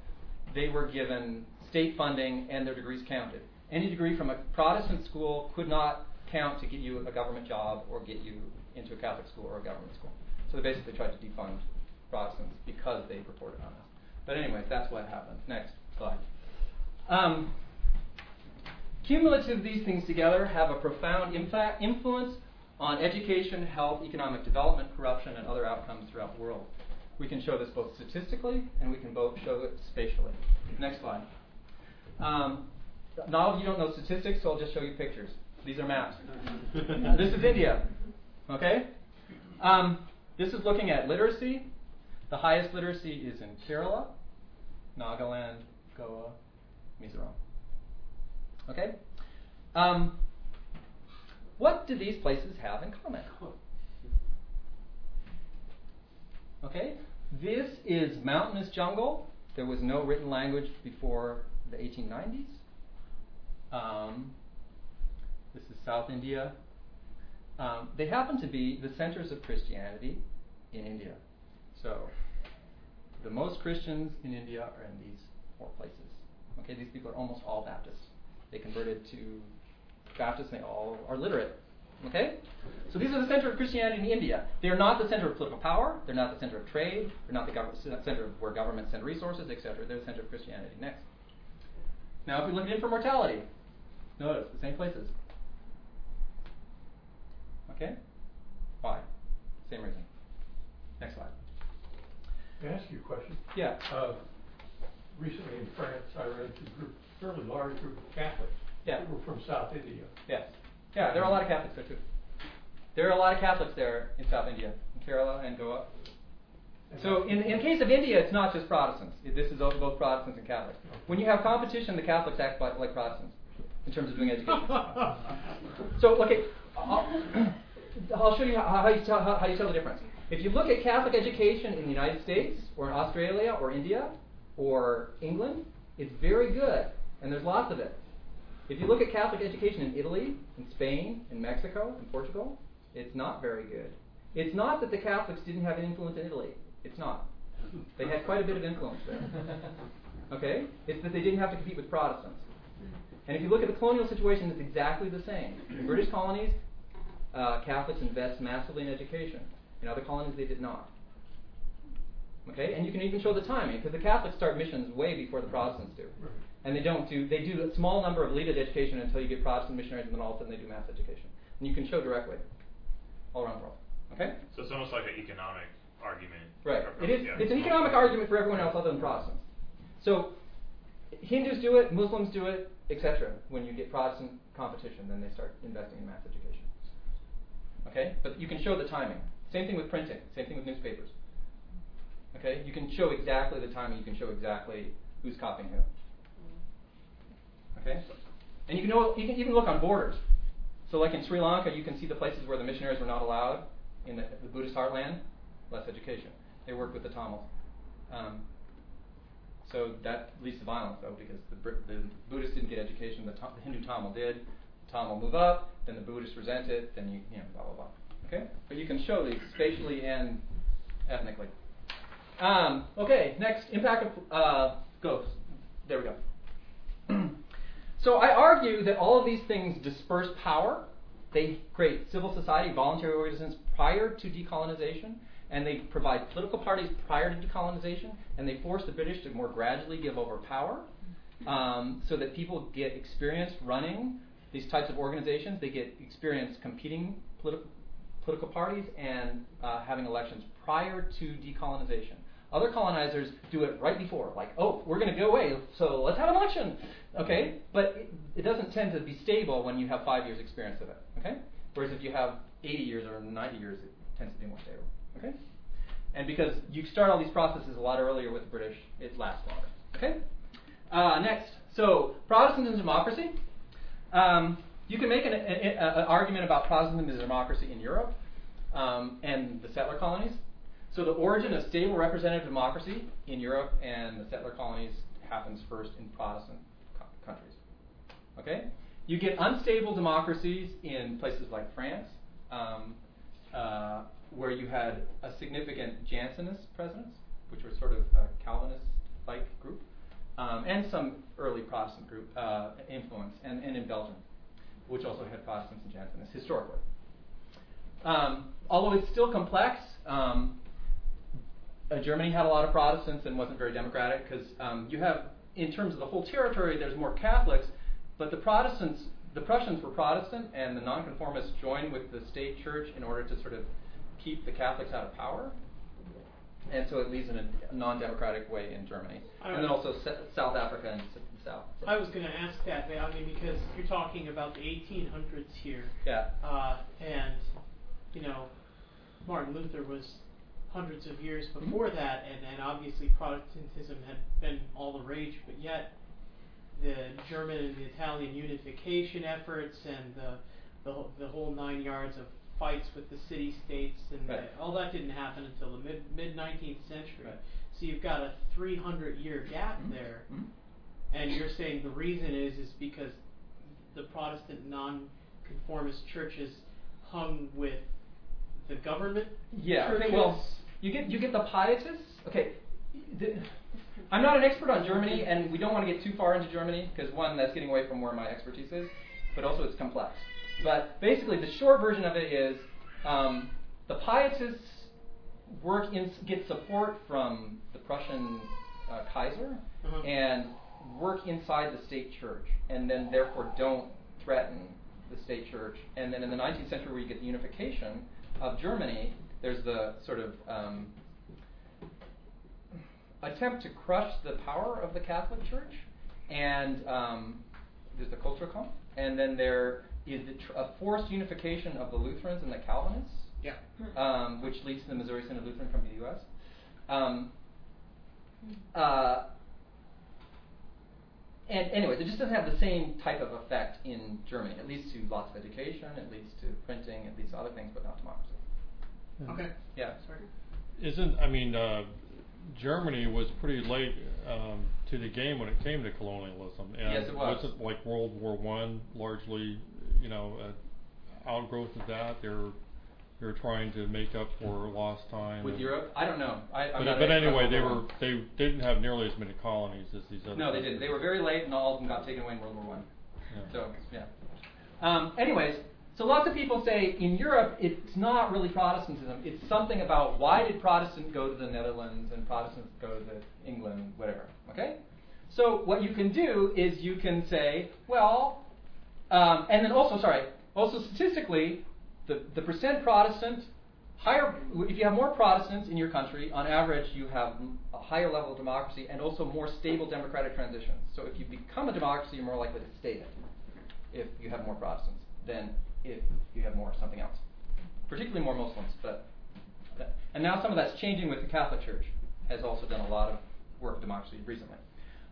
they were given state funding and their degrees counted. Any degree from a Protestant school could not count to get you a government job or get you into a Catholic school or a government school. So they basically tried to defund Protestants because they reported on this. But anyways, that's what happened. Next slide. Um, cumulative, these things together have a profound influence on education, health, economic development, corruption, and other outcomes throughout the world. We can show this both statistically and we can both show it spatially. Next slide. Um, now you don't know statistics, so I'll just show you pictures. These are maps. this is India. Okay? Um, this is looking at literacy. The highest literacy is in Kerala, Nagaland, Goa, Mizoram. Okay? Um, what do these places have in common? Okay? This is mountainous jungle. There was no written language before the 1890s. Um, this is South India. Um, they happen to be the centers of Christianity in India. So, the most Christians in India are in these four places. Okay, these people are almost all Baptists. They converted to Baptists, and they all are literate. Okay? So these are the center of Christianity in India. They are not the center of political power. They're not the center of trade. They're not the gov- center of where governments send resources, etc. They're the center of Christianity. Next. Now, if we look at infant mortality, notice the same places. Okay? Why? Same reason. Next slide. Can I ask you a question? Yeah. Uh, recently in France, I ran into a group, fairly large group of Catholics. Yeah. From South India. Yes. Yeah, there are a lot of Catholics there too. There are a lot of Catholics there in South India, in Kerala and Goa. So in, in the case of India, it's not just Protestants. This is both Protestants and Catholics. When you have competition, the Catholics act like, like Protestants in terms of doing education. so, okay, I'll, I'll show you how, how, you tell, how, how you tell the difference. If you look at Catholic education in the United States, or in Australia, or India, or England, it's very good, and there's lots of it. If you look at Catholic education in Italy, in Spain, in Mexico, in Portugal, it's not very good. It's not that the Catholics didn't have an influence in Italy. It's not. They had quite a bit of influence there. Okay? It's that they didn't have to compete with Protestants. And if you look at the colonial situation, it's exactly the same. In British colonies, uh, Catholics invest massively in education. In other colonies, they did not. Okay? And you can even show the timing, because the Catholics start missions way before the Protestants do. And they don't do, they do a small number of leaded education until you get Protestant missionaries, and then all of a sudden they do mass education. And you can show directly all around the world. Okay? So it's almost like an economic argument. Right. It is. yeah. It's an economic argument for everyone else other than Protestants. So, Hindus do it, Muslims do it, etc. When you get Protestant competition, then they start investing in mass education. Okay? But you can show the timing. Same thing with printing, same thing with newspapers. Okay? You can show exactly the timing, you can show exactly who's copying who. Okay? And you can, know, you can even look on borders. So, like in Sri Lanka, you can see the places where the missionaries were not allowed in the, the Buddhist heartland, less education. They worked with the Tamils. Um, so that leads to violence, though, because the, the Buddhists didn't get education, the, the Hindu Tamil did. The Tamil move up, then the Buddhists resent it, then you, you know, blah, blah, blah. Okay? But you can show these spatially and ethnically. Um, okay, next, impact of uh, ghosts. There we go. so I argue that all of these things disperse power. They create civil society, voluntary organizations prior to decolonization, and they provide political parties prior to decolonization, and they force the British to more gradually give over power um, so that people get experience running these types of organizations. They get experience competing politi- political parties and uh, having elections prior to decolonization. Other colonizers do it right before, like, oh, we're going to go away, so let's have an election. Okay? But it, it, doesn't tend to be stable when you have five years' experience of it. Okay? Whereas if you have 80 years or 90 years, it tends to be more stable. Okay? And because you start all these processes a lot earlier with the British, it lasts longer. Okay? Uh, next. So, Protestantism and democracy. Um, you can make an, an, argument about Protestantism and democracy in Europe um, and the settler colonies. So the origin of stable representative democracy in Europe and the settler colonies happens first in Protestant co- countries. Okay? You get unstable democracies in places like France, um, uh, where you had a significant Jansenist presence, which was sort of a Calvinist-like group, um, and some early Protestant group uh, influence, and, and in Belgium, which also had Protestants and Jansenists historically. Um, although it's still complex, um, uh, Germany had a lot of Protestants and wasn't very democratic because um, you have, in terms of the whole territory, there's more Catholics, but the Protestants, the Prussians were Protestant, and the nonconformists joined with the state church in order to sort of keep the Catholics out of power. And so it leads in a non-democratic way in Germany, and then also South Africa and South. I was going to ask that. I mean, because you're talking about the 1800s here. Yeah. Uh, and you know, Martin Luther was hundreds of years mm-hmm. before that, and, and obviously Protestantism had been all the rage, but yet the German and the Italian unification efforts and the the, the whole nine yards of fights with the city states and right. all that didn't happen until the mid mid 19th century. Right. So you've got a 300 year gap mm-hmm. there, mm-hmm. and you're saying the reason is is because the Protestant non-conformist churches hung with the government. Yeah. Well, you get you get the pietists. Okay. The, I'm not an expert on Germany, and we don't want to get too far into Germany because one, that's getting away from where my expertise is, but also it's complex. But basically, the short version of it is um, the pietists work in get support from the Prussian uh, Kaiser uh-huh. and work inside the state church, and then therefore don't threaten the state church. And then in the 19th century, we get the unification of Germany, there's the sort of um, attempt to crush the power of the Catholic Church, and um, there's the Kulturkampf, and then there is the tr- a forced unification of the Lutherans and the Calvinists, yeah. um, which leads to the Missouri Synod Lutheran from the U.S. Um, uh, and anyways, it just doesn't have the same type of effect in Germany. It leads to lots of education, it leads to printing, it leads to other things, but not democracy. Okay. Yeah. Sorry. Isn't I mean uh, Germany was pretty late um, to the game when it came to colonialism. And yes, it was. Was it like World War One largely? You know, uh, outgrowth of that. They're they're trying to make up for lost time. With Europe, I don't know. I, but, but anyway, they were they didn't have nearly as many colonies as these other. No, they didn't. They were very late, and all of them got taken away in World War One. Yeah. So yeah. Um, anyways, so lots of people say in Europe it's not really Protestantism. It's something about why did Protestants go to the Netherlands and Protestants go to England, whatever. Okay. So what you can do is you can say, well, um, and then also sorry, also statistically, the the percent Protestant higher, if you have more Protestants in your country, on average, you have a higher level of democracy and also more stable democratic transitions. So if you become a democracy, you're more likely to stay it if you have more Protestants than if you have more something else, particularly more Muslims. But and now some of that's changing with the Catholic Church has also done a lot of work of democracy recently.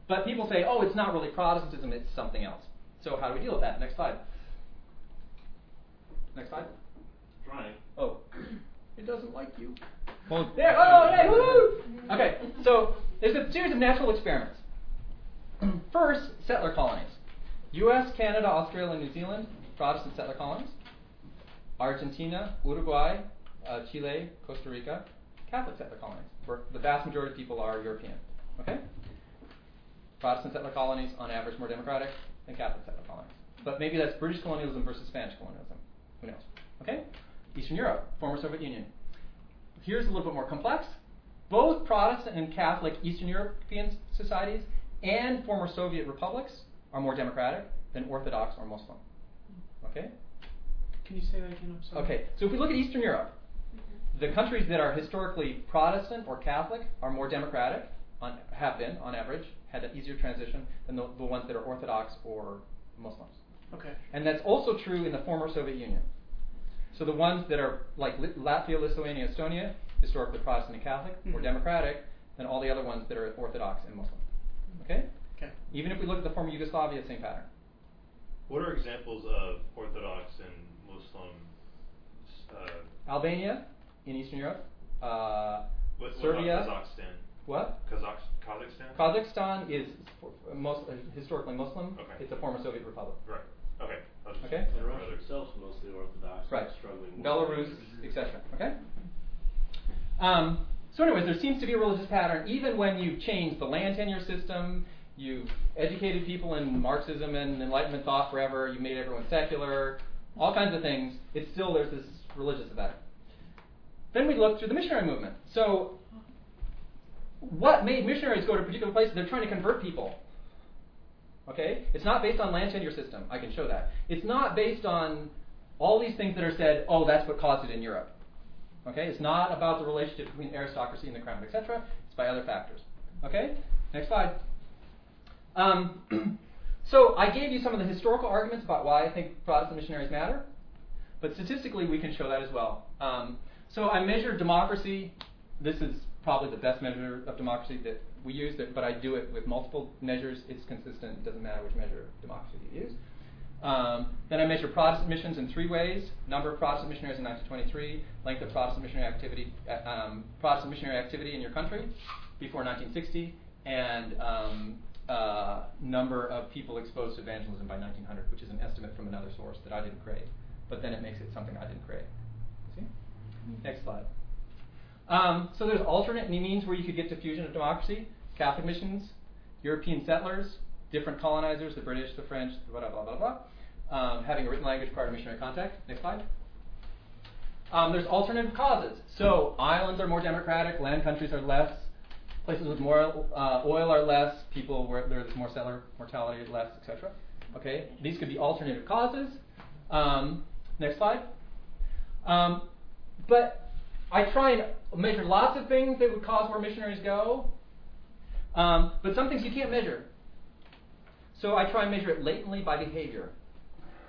But people say, oh, it's not really Protestantism, it's something else. So how do we deal with that? Next slide. Next slide. Trying. Oh, it doesn't like you. Well, There. Oh, oh hey, woo! Okay, so there's a series of natural experiments. First, settler colonies. U.S., Canada, Australia, and New Zealand, Protestant settler colonies. Argentina, Uruguay, uh, Chile, Costa Rica, Catholic settler colonies, where the vast majority of people are European. Okay? Protestant settler colonies, on average, more democratic than Catholic settler colonies. But maybe that's British colonialism versus Spanish colonialism. Who knows? Okay? Eastern Europe, former Soviet Union. Here's a little bit more complex. Both Protestant and Catholic Eastern European societies and former Soviet republics are more democratic than Orthodox or Muslim. Okay? Can you say that again? I'm sorry. Okay, so if we look at Eastern Europe, the countries that are historically Protestant or Catholic are more democratic, on, have been on average, had an easier transition than the, the ones that are Orthodox or Muslims. Okay. And that's also true in the former Soviet Union. So the ones that are like Latvia, Lithuania, Estonia, historically Protestant and Catholic, more Mhm. democratic than all the other ones that are Orthodox and Muslim. Okay? Okay. Even if we look at the former Yugoslavia, same pattern. What are examples of Orthodox and Muslim? Uh, Albania in Eastern Europe, uh, what, what Serbia. about Kazakhstan? What? Kazakh, Kazakhstan. Kazakhstan is most, uh, historically Muslim. Okay. It's a former Soviet republic. Right. Okay. I was just Okay. looking And for Russia itself is mostly Orthodox. Right. Struggling. Belarus, etc. Okay. Um, so, anyways, there seems to be a religious pattern, even when you've changed the land tenure system, you've educated people in Marxism and Enlightenment thought forever, you've made everyone secular, all kinds of things. It's still there's this religious it. Then we look through the missionary movement. So, what made missionaries go to particular places? They're trying to convert people. Okay? It's not based on land tenure system. I can show that. It's not based on all these things that are said, oh, that's what caused it in Europe. Okay? It's not about the relationship between aristocracy and the crown, etc. It's by other factors. Okay? Next slide. Um, so I gave you some of the historical arguments about why I think Protestant missionaries matter, but statistically we can show that as well. Um, so I measured democracy. This is probably the best measure of democracy that we use, but I do it with multiple measures. It's consistent. It doesn't matter which measure of democracy you use. Um, then I measure Protestant missions in three ways: number of Protestant missionaries in 1923, length of Protestant missionary activity, uh, um, Protestant missionary activity in your country before 1960, and um, uh, number of people exposed to evangelism by 1900, which is an estimate from another source that I didn't create. But then it makes it something I didn't create. See? Next slide. Um, so there's alternate means where you could get diffusion of democracy: Catholic missions, European settlers, different colonizers, the British, the French, blah blah blah blah blah. Um, having a written language prior to missionary contact. Next slide. Um, there's alternative causes. So islands are more democratic, land countries are less, places with more uh, oil are less, people where there's more settler mortality less, etc. Okay, these could be alternative causes. Um, next slide. Um, but I try and measure lots of things that would cause where missionaries go, um, but some things you can't measure. So I try and measure it latently by behavior.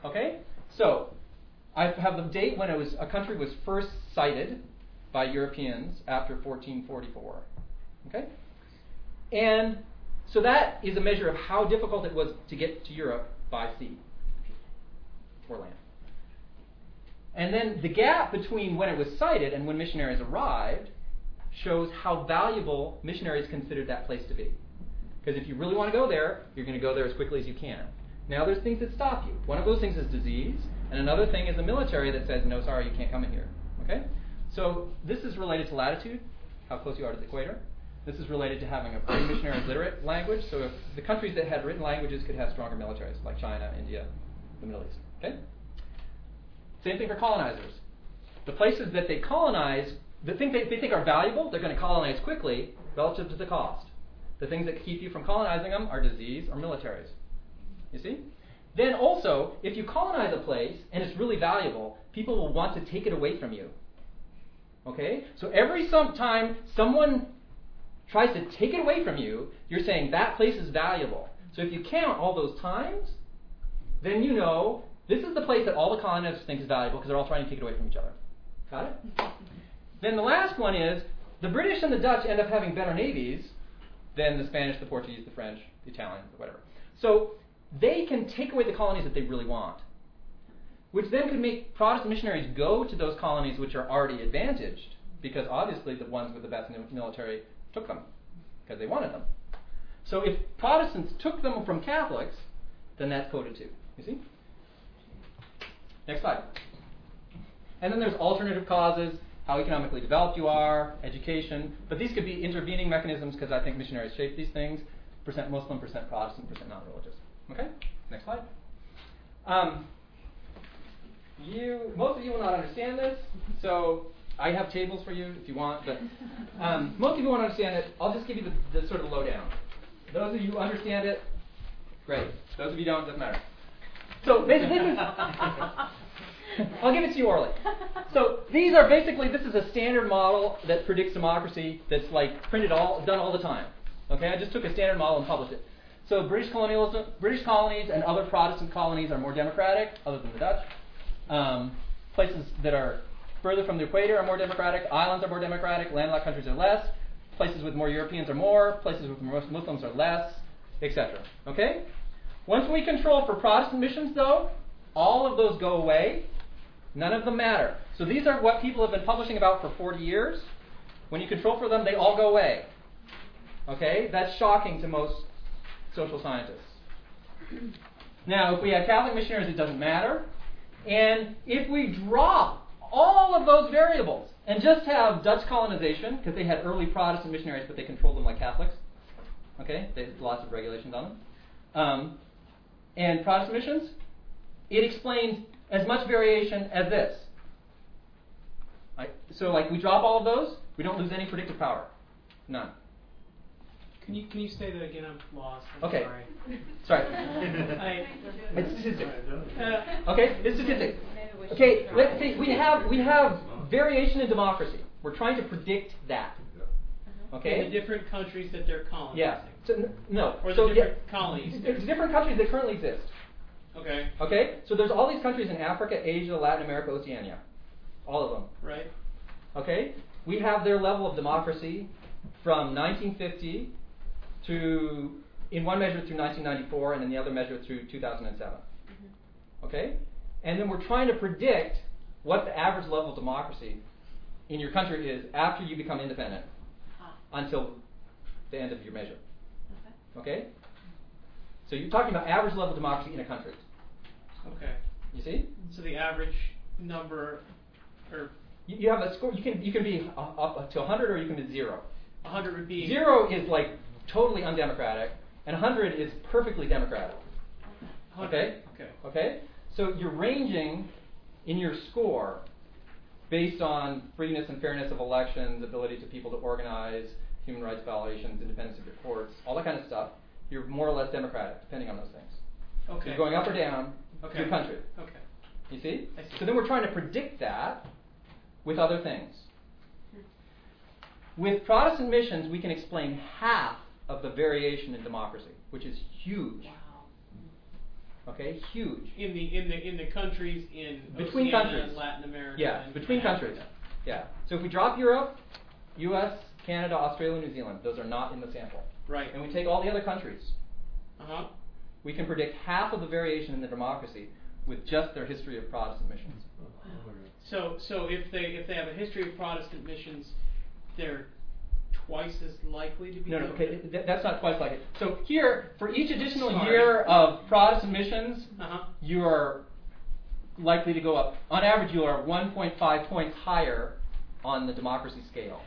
Okay? So I have the date when it was a country was first sighted by Europeans after 1444. Okay? And so that is a measure of how difficult it was to get to Europe by sea or land. And then the gap between when it was sighted and when missionaries arrived shows how valuable missionaries considered that place to be. Because if you really want to go there, you're going to go there as quickly as you can. Now, there's things that stop you. One of those things is disease, and another thing is the military that says, no, sorry, you can't come in here. Okay? So this is related to latitude, how close you are to the equator. This is related to having a pre-missionary literate language. So if the countries that had written languages could have stronger militaries, like China, India, the Middle East. Okay? Same thing for colonizers. The places that they colonize, the things they, they think are valuable, they're going to colonize quickly relative to the cost. The things that keep you from colonizing them are disease or militaries. You see? Then also, if you colonize a place and it's really valuable, people will want to take it away from you. Okay? So every some time someone tries to take it away from you, you're saying that place is valuable. So if you count all those times, then you know this is the place that all the colonists think is valuable because they're all trying to take it away from each other. Got it? then the last one is the British and the Dutch end up having better navies than the Spanish, the Portuguese, the French, the Italians, whatever. So they can take away the colonies that they really want, which then could make Protestant missionaries go to those colonies which are already advantaged, because obviously the ones with the best military took them because they wanted them. So if Protestants took them from Catholics, then that's coded too. You see? Next slide. And then there's alternative causes, how economically developed you are, education. But these could be intervening mechanisms because I think missionaries shape these things. Percent Muslim, percent Protestant, percent non-religious. Okay. Next slide. Um, you, most of you will not understand this, so I have tables for you if you want. But um, most you won't understand it. I'll just give you the, the sort of lowdown. Those of you who understand it, great. Those of you don't, doesn't matter. So basically. I'll give it to you orally. So these are basically this is a standard model that predicts democracy that's like printed all done all the time. Okay, I just took a standard model and published it. So British colonialism, British colonies and other Protestant colonies are more democratic, other than the Dutch. Um, places that are further from the equator are more democratic. Islands are more democratic. Landlocked countries are less. Places with more Europeans are more. Places with more Muslims are less, etc. Okay. Once we control for Protestant missions, though, all of those go away. None of them matter. So these are what people have been publishing about for 40 years. When you control for them, they all go away. Okay? That's shocking to most social scientists. Now, if we have Catholic missionaries, it doesn't matter. And if we drop all of those variables and just have Dutch colonization, because they had early Protestant missionaries, but they controlled them like Catholics, okay? They had lots of regulations on them. Um, and Protestant missions, it explains as much variation as this. Right? So, like, we drop all of those, we don't lose any predictive power. None. Can you can you say that again? I'm lost. I'm Okay. Sorry. Sorry. I, it's statistic. uh, Okay, it's statistic. Okay, let's see. We have we have variation in democracy. We're trying to predict that. Okay. in the different countries that they're colonizing. Yeah. So, n- no. Or the so, different yeah, colonies. There's different countries that currently exist. Okay. Okay. So there's all these countries in Africa, Asia, Latin America, Oceania, all of them. Right. Okay. We have their level of democracy from 1950 to, in one measure, through 1994, and in the other measure through 2007. Mm-hmm. Okay. And then we're trying to predict what the average level of democracy in your country is after you become independent until the end of your measure. Okay? So you're talking about average level of democracy in a country. Okay. You see? So the average number, or You, you have a score. You can you can be uh, up to 100 or you can be zero. 100 would be Zero is like totally undemocratic, and 100 is perfectly democratic. 100. Okay? Okay. Okay? So you're ranging in your score based on freeness and fairness of elections, ability to people to organize, human rights violations, independence of your courts, all that kind of stuff. You're more or less democratic, depending on those things. Okay. You're going up or down Okay. your country. Okay. You see? See. So then we're trying to predict that with other things. With Protestant missions, we can explain half of the variation in democracy, which is huge. Okay, huge. In the in the in the countries in Between Oceania, countries. Latin America. Yeah, and between Africa. countries. Yeah. So if we drop Europe, U.S., Canada, Australia, New Zealand, those are not in the sample. Right. And we take all the other countries, Uh huh. we can predict half of the variation in the democracy with just their history of Protestant missions. So so if they if they have a history of Protestant missions, they're twice as likely to be. No, no, okay, th- that's not twice like it. So here, for each additional Sorry. year of Protestant missions, Uh-huh. you are likely to go up. On average, you are 1.5 points higher on the democracy scale.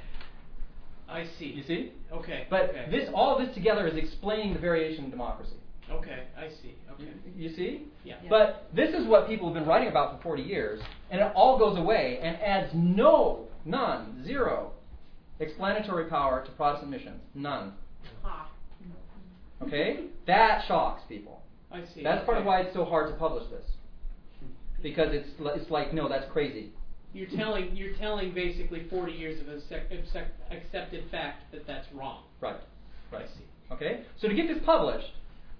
I see. You see? Okay. But okay. this, all of this together is explaining the variation in democracy. Okay, I see. Okay. You see? Yeah. But this is what people have been writing about for 40 years, and it all goes away and adds no, none, zero explanatory power to Protestant missions. None. Okay? That shocks people. I see. That's part of why it's so hard to publish this. Because it's, it's like, no, that's crazy. You're telling you're telling basically 40 years of accept, accept, accepted fact that that's wrong. Right. Right. I see. Okay? So to get this published,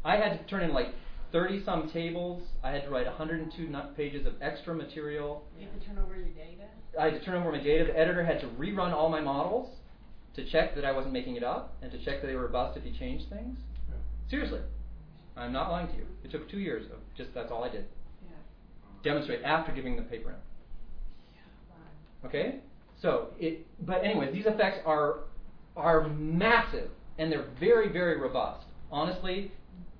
I had to turn in like 30 some tables. I had to write 102 pages of extra material. You have to turn over your data. I had to turn over my data. The editor had to rerun all my models to check that I wasn't making it up and to check that they were robust if he changed things. Seriously. I'm not lying to you. It took two years of just that's all I did. Yeah. Demonstrate after giving the paper in. Okay? So it but anyway, these effects are are massive and they're very, very robust. Honestly,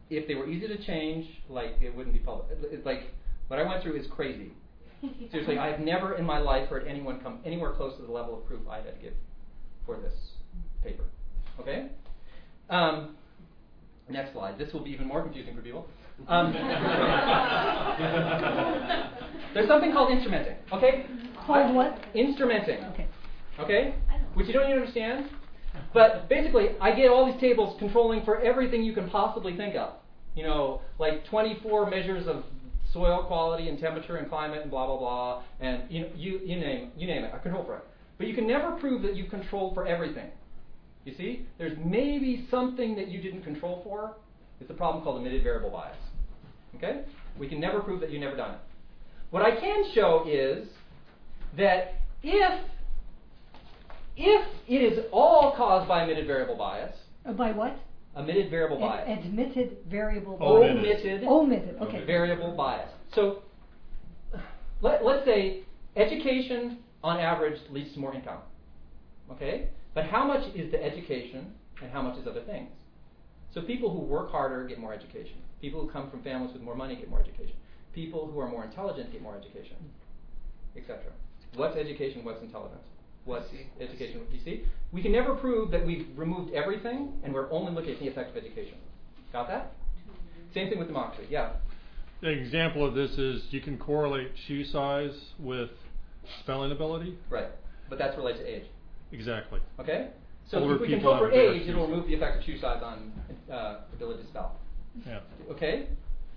if they were easy to change, like it wouldn't be public. It's like what I went through is crazy. Seriously, I have never in my life heard anyone come anywhere close to the level of proof I had to give for this paper. Okay? Um, next slide. This will be even more confusing for people. Um, there's something called instrumenting. Okay? Called what? Instrumenting. Okay. Okay? Which you don't even understand. But basically, I get all these tables controlling for everything you can possibly think of. You know, like 24 measures of soil quality and temperature and climate and blah blah blah, and you you you name you name it. I control for it. But you can never prove that you've controlled for everything. You see, there's maybe something that you didn't control for. It's a problem called omitted variable bias. Okay? We can never prove that you've never done it. What I can show is that if if it is all caused by omitted variable bias, Uh, by what? Emitted variable Ad- bias, Admitted variable. Oh, omitted. omitted Omitted, okay. variable bias. So let, let's say education on average leads to more income. Okay? But how much is the education and how much is other things? So people who work harder get more education. People who come from families with more money get more education. People who are more intelligent get more education, etc. What's education? What's intelligence? What's see. education? You see? We can never prove that we've removed everything and we're only looking at the effect of education. Got that? Same thing with democracy. Yeah. An example of this is you can correlate shoe size with spelling ability. Right. But that's related to age. Exactly. Okay? So Older if we people control for age, it'll remove the effect of shoe size on uh, ability to spell. Yeah. Okay?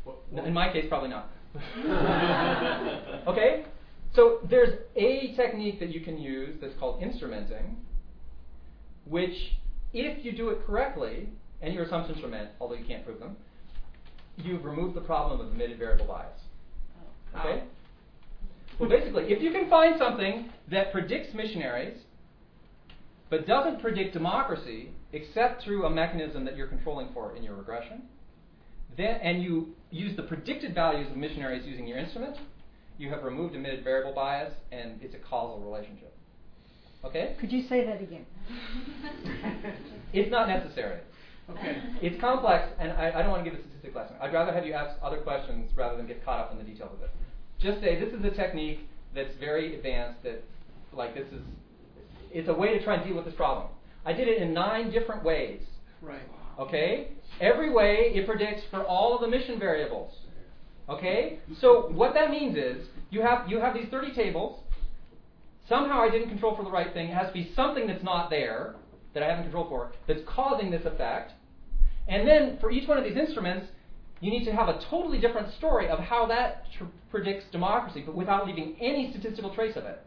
What- N- In my case, probably not. okay? So there's a technique that you can use that's called instrumenting, which, if you do it correctly, and your assumptions are met, although you can't prove them, you've removed the problem of omitted variable bias. Oh, okay? Well, basically, if you can find something that predicts missionaries, but doesn't predict democracy, except through a mechanism that you're controlling for in your regression, then, and you use the predicted values of missionaries using your instrument, you have removed omitted variable bias, and it's a causal relationship. Okay? Could you say that again? It's not necessary. Okay. It's complex, and I, I don't want to give a statistic lesson. I'd rather have you ask other questions rather than get caught up in the details of it. Just say this is a technique that's very advanced. That, like, this is, it's a way to try and deal with this problem. I did it in nine different ways. Right. Okay? Every way it predicts for all of the mission variables. Okay? So what that means is you have you have these 30 tables. Somehow I didn't control for the right thing. It has to be something that's not there that I haven't controlled for that's causing this effect. And then for each one of these instruments, you need to have a totally different story of how that tr- predicts democracy, but without leaving any statistical trace of it.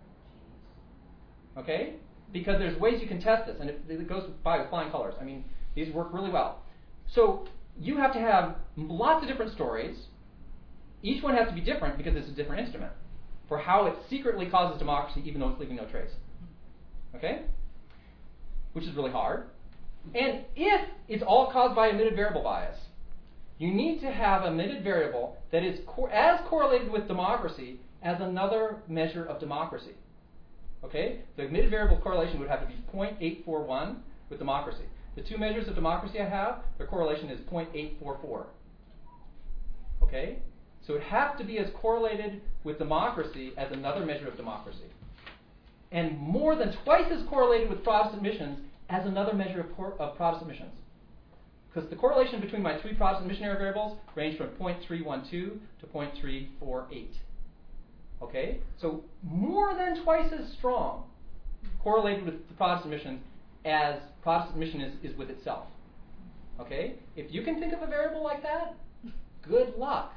Okay? Because there's ways you can test this, and it, it goes by with flying colors. I mean, these work really well. So you have to have lots of different stories. Each one has to be different because it's a different instrument for how it secretly causes democracy, even though it's leaving no trace. Okay? Which is really hard. And if it's all caused by omitted variable bias, you need to have a omitted variable that is cor- as correlated with democracy as another measure of democracy. Okay? The omitted variable correlation would have to be 0.841 with democracy. The two measures of democracy I have, their correlation is 0.844. Okay? So it has to be as correlated with democracy as another measure of democracy. And more than twice as correlated with Protestant missions as another measure of, cor- of Protestant missions. Because the correlation between my three Protestant missionary variables range from 0.312 to 0.348. Okay? So more than twice as strong correlated with the Protestant missions as Protestant mission is, is with itself. Okay? If you can think of a variable like that, good luck.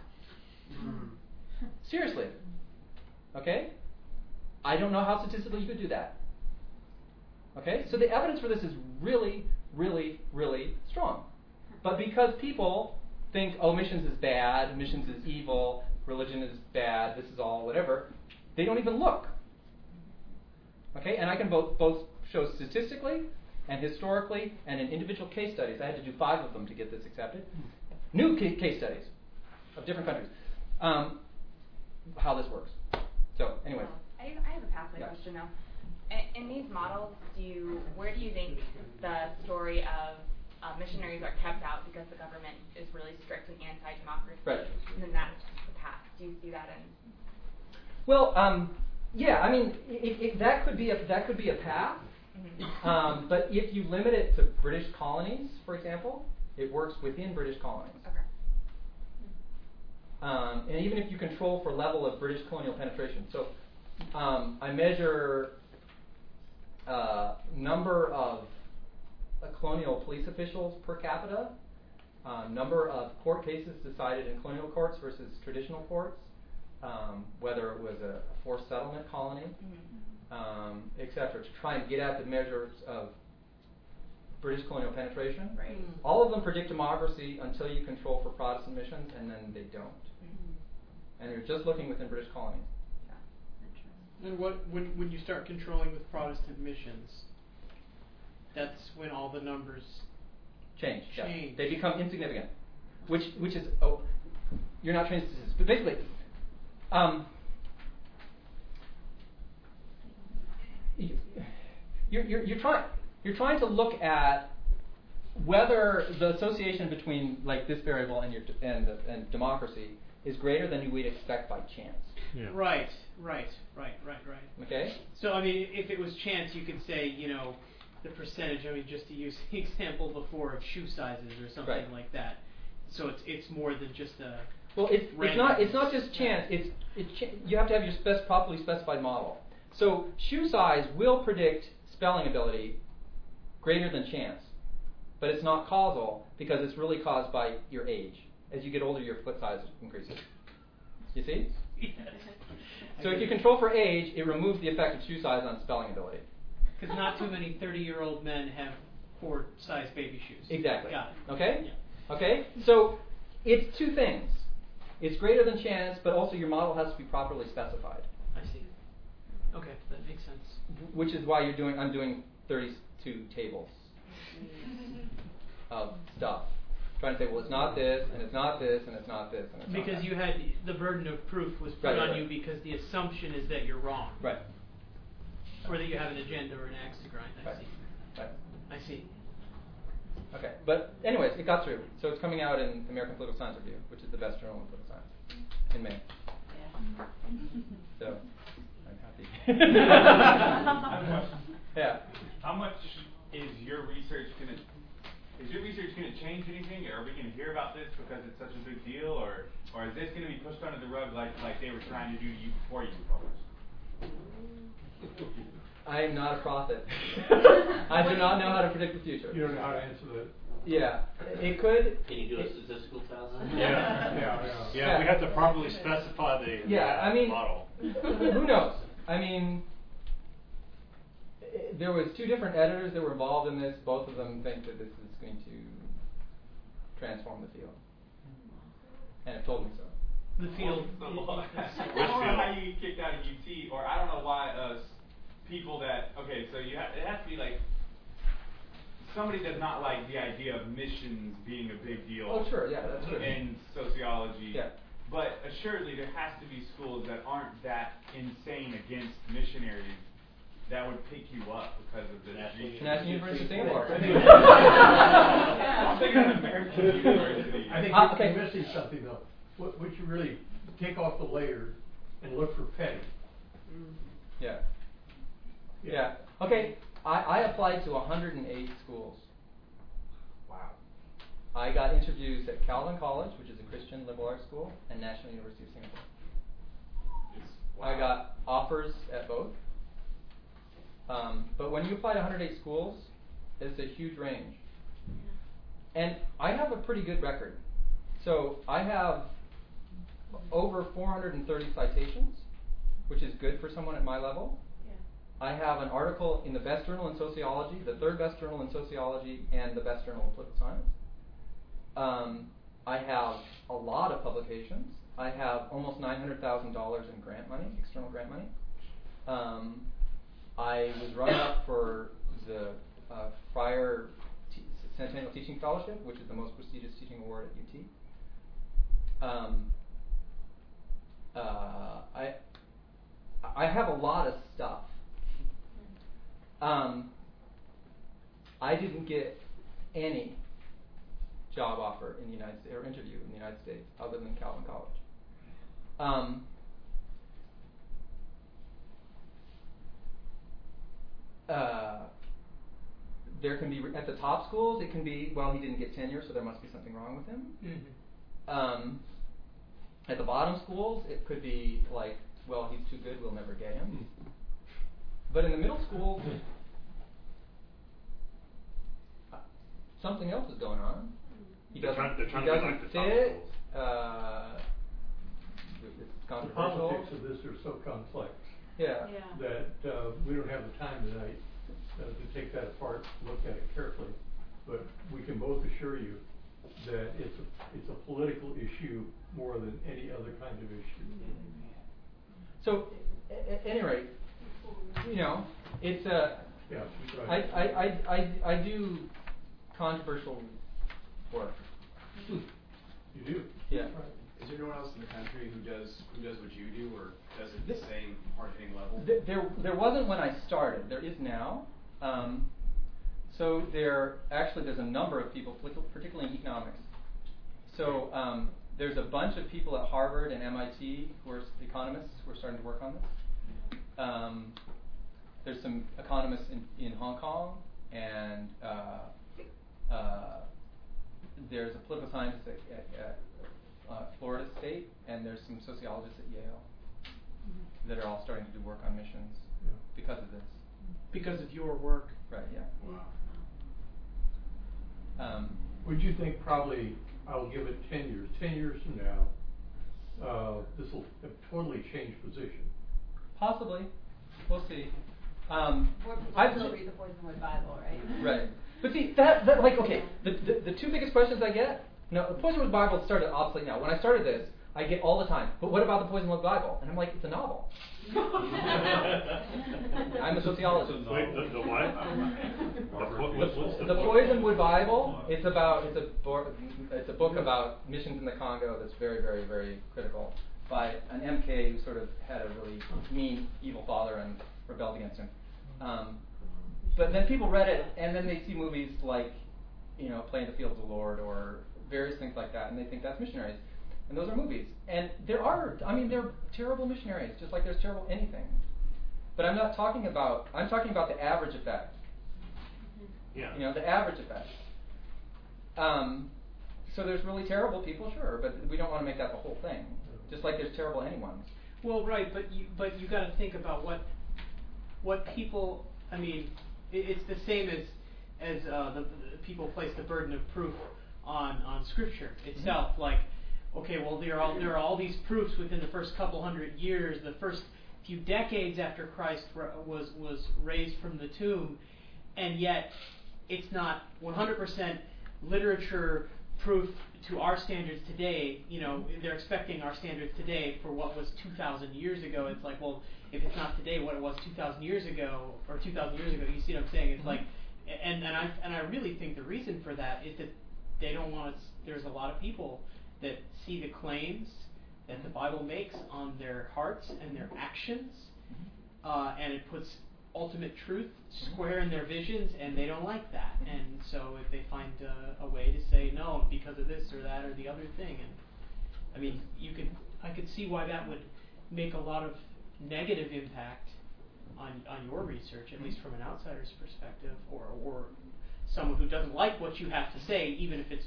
Hmm. Seriously. Okay? I don't know how statistically you could do that. Okay? So the evidence for this is really, really, really strong. But because people think, oh, missions is bad, missions is evil, religion is bad, this is all whatever, they don't even look. Okay? And I can both, both show statistically and historically and in individual case studies. I had to do five of them to get this accepted. Hmm. New ca- case studies of different countries. Um, how this works. So, anyway. I have, I have a pathway Yeah. question now. In, in these models, do you, where do you think the story of uh, missionaries are kept out because the government is really strict and anti-democracy? Right. And then that's the path. Do you see that in? Well, um, yeah, I mean, it, it, that could be a that could be a path. Mm-hmm. Um, but if you limit it to British colonies, for example, it works within British colonies. Okay. Um, and even if you control for level of British colonial penetration. So um, I measure uh, number of uh, colonial police officials per capita, uh, number of court cases decided in colonial courts versus traditional courts, um, whether it was a, forced settlement colony, um, et cetera, to try and get at the measures of British colonial penetration. Right. All of them predict democracy until you control for Protestant missions, and then they don't. And you're just looking within British colonies. And what when when you start controlling with Protestant missions, that's when all the numbers Change. yeah. They become insignificant. Which which is oh, you're not trained statistics, but basically, um, you- you're, you're, you're trying you're trying to look at whether the association between like this variable and your d- and the, and democracy is greater than you would expect by chance. Yeah. Right, right, right, right, right. Okay. So I mean, if it was chance, you could say, you know, the percentage. I mean, just to use the example before of shoe sizes or something Right. like that. So it's it's more than just a. Well, it's, it's not it's not just chance. It's it's ch- you have to have your spec- properly specified model. So shoe size will predict spelling ability greater than chance, but it's not causal because it's really caused by your age. As you get older, your foot size increases. You see? So if you control for age, it removes the effect of shoe size on spelling ability. Because not too many thirty-year-old men have four-size baby shoes. Exactly. Got it. Okay? Yeah. Okay? So it's two things. It's greater than chance, but also your model has to be properly specified. I see. Okay, that makes sense. which is why you're doing I'm doing 32 tables of stuff. Trying to say, well, it's not this, and it's not this, and it's not this, and it's not Because that. you had the burden of proof was put Right, right, on right. you because the assumption is that you're wrong, right, or that you have an agenda or an axe to grind. I right, see. right. I see. Okay, but anyways, it got through. So it's coming out in American Political Science Review, which is the best journal in political science, in May. So I'm happy. I have a question. yeah. How much is your research gonna is your research gonna change anything? Are we gonna hear about this because it's such a big deal, or or is this gonna be pushed under the rug like like they were trying to do to you before you published? I am not a prophet. I do not know how to predict the future. You don't know how to answer that. Yeah, it could. Can you do a it- statistical test? Yeah, yeah, yeah. Yeah, we have to properly specify the Yeah, uh, I mean, model. who knows? I mean, there was two different editors that were involved in this. Both of them think that this is going to transform the field, and have told me so. The field. I don't know how you get kicked out of UT, or I don't know why uh, us people that okay, so you ha- it has to be like somebody does not like the idea of missions being a big deal. Oh, sure, yeah, that's true. In sociology. Yeah. But assuredly, there has to be schools that aren't that insane against missionaries that would pick you up because of the National University of Singapore. I'm thinking of American University. I think uh, you're okay. you're missing something though. What, what you really take off the layer and look for petty. Mm-hmm. Yeah. Yeah. Okay. I, I applied to 108 schools. Wow. I got interviews at Calvin College, which is a Christian liberal arts school, and National University of Singapore. It's, I got offers at both. Um, but when you apply to 108 schools, it's a huge range. And I have a pretty good record. So I have over 430 citations. which is good for someone at my level. Yeah. I have an article in the best journal in sociology, the third best journal in sociology, and the best journal in political science. Um, I have a lot of publications. I have almost nine hundred thousand dollars in grant money, external grant money. Um, I was running up for the uh, Friar T- Centennial Teaching Fellowship, which is the most prestigious teaching award at UT. Um, uh, I I have a lot of stuff. Um, I didn't get any job offer in the United States or interview in the United States other than Calvin College. Um, uh, there can be at the top schools. It can be well, he didn't get tenure, so there must be something wrong with him. Mm-hmm. Um, at the bottom schools, it could be like, well, he's too good, we'll never get him. But in the middle schools, uh, something else is going on. He They're doesn't, trying- he doesn't like fit. Uh, it's The politics of this are so complex Yeah. that uh, we don't have the time tonight uh, to take that apart, look at it carefully. But we can both assure you that it's a, it's a political issue more than any other kind of issue. So, a- at any rate, you know, it's a. Yeah, I, right. I, I, I, I do controversial work. You do? Yeah. Right. Is there no one else in the country who does who does what you do or does it at the same hard hitting level? Th- There, there wasn't when I started. There is now. Um, so there, actually, there's a number of people, particularly in economics. So um, there's a bunch of people at Harvard and MIT who are economists who are starting to work on this. Um, there's some economists in, in Hong Kong, and uh, uh, there's a political scientist at, at, at uh, Florida State, and there's some sociologists at Yale that are all starting to do work on missions Yeah. because of this. Because of your work. Right. Yeah. Wow. Um, Would you think probably, I'll give it ten years, ten years from now, uh, this will have totally changed position? possibly. We'll see. Um, I've- still read the Poisonwood Bible, right? Right. But see, that, that like, okay, the, the, the two biggest questions I get, no, the Poisonwood Bible started obsolete now. When I started this, I get all the time, but what about the Poisonwood Bible? And I'm like, it's a novel. I'm a sociologist. Wait, the, the what? What- what's- what's The, the the book? Poisonwood Bible. It's about it's a bo- it's a book about missions in the Congo that's very very very critical by an MK who sort of had a really mean evil father and rebelled against him. Um, but then people read it and then they see movies like you know Play in the Fields of the Lord or various things like that and they think that's missionaries. And those are movies. And there are I mean there are terrible missionaries just like there's terrible anything. But I'm not talking about I'm talking about the average effect. Yeah. You know, the average effect. Um, so there's really terrible people, sure, but we don't want to make that the whole thing. Just like there's terrible anyone's. Well, right, but you but you got to think about what what people. I mean, it, it's the same as as uh, the, the people place the burden of proof on on Scripture mm-hmm. itself. Like, okay, well there are all, there are all these proofs within the first couple hundred years, the first few decades after Christ was was raised from the tomb, and yet it's not 100% literature proof to our standards today. You know, they're expecting our standards today for what was 2,000 years ago. It's like, well, if it's not today, what it was 2,000 years ago or 2,000 years ago. You see what I'm saying? It's mm-hmm. like, and and I and I really think the reason for that is that they don't want to. There's a lot of people that see the claims that the Bible makes on their hearts and their actions, uh, and it puts ultimate truth square in their visions, and they don't like that. And so if they find uh, a way to say no because of this or that or the other thing, and I mean, you could I could see why that would make a lot of negative impact on on your research, at least from an outsider's perspective, or or someone who doesn't like what you have to say, even if it's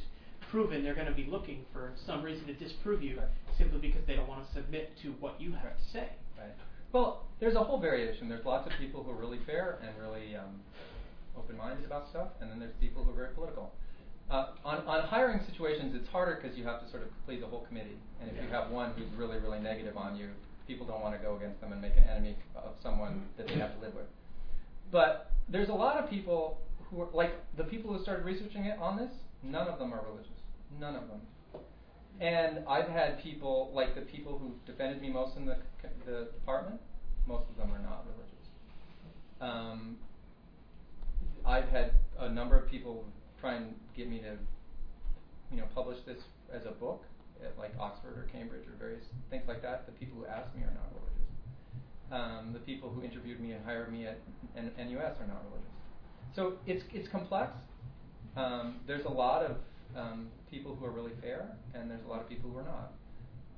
proven, they're going to be looking for some reason to disprove you Right. simply because they don't want to submit to what you have to say. Right. Well, there's a whole variation. There's lots of people who are really fair and really um, open-minded about stuff, and then there's people who are very political. Uh, on, on hiring situations, it's harder because you have to sort of please the whole committee. And if you have one who's really, really negative on you, people don't want to go against them and make an enemy of someone that they have to live with. But there's a lot of people who are like the people who started researching it on this. None of them are religious. None of them. And I've had people like the people who defended me most in the the department. Most of them are not religious. Um, I've had a number of people try and get me to, you know, publish this as a book at like Oxford or Cambridge or various things like that. The people who asked me are not religious. Um, the people who interviewed me and hired me at N- NUS are not religious. So it's it's complex. Um, there's a lot of um, people who are really fair, and there's a lot of people who are not.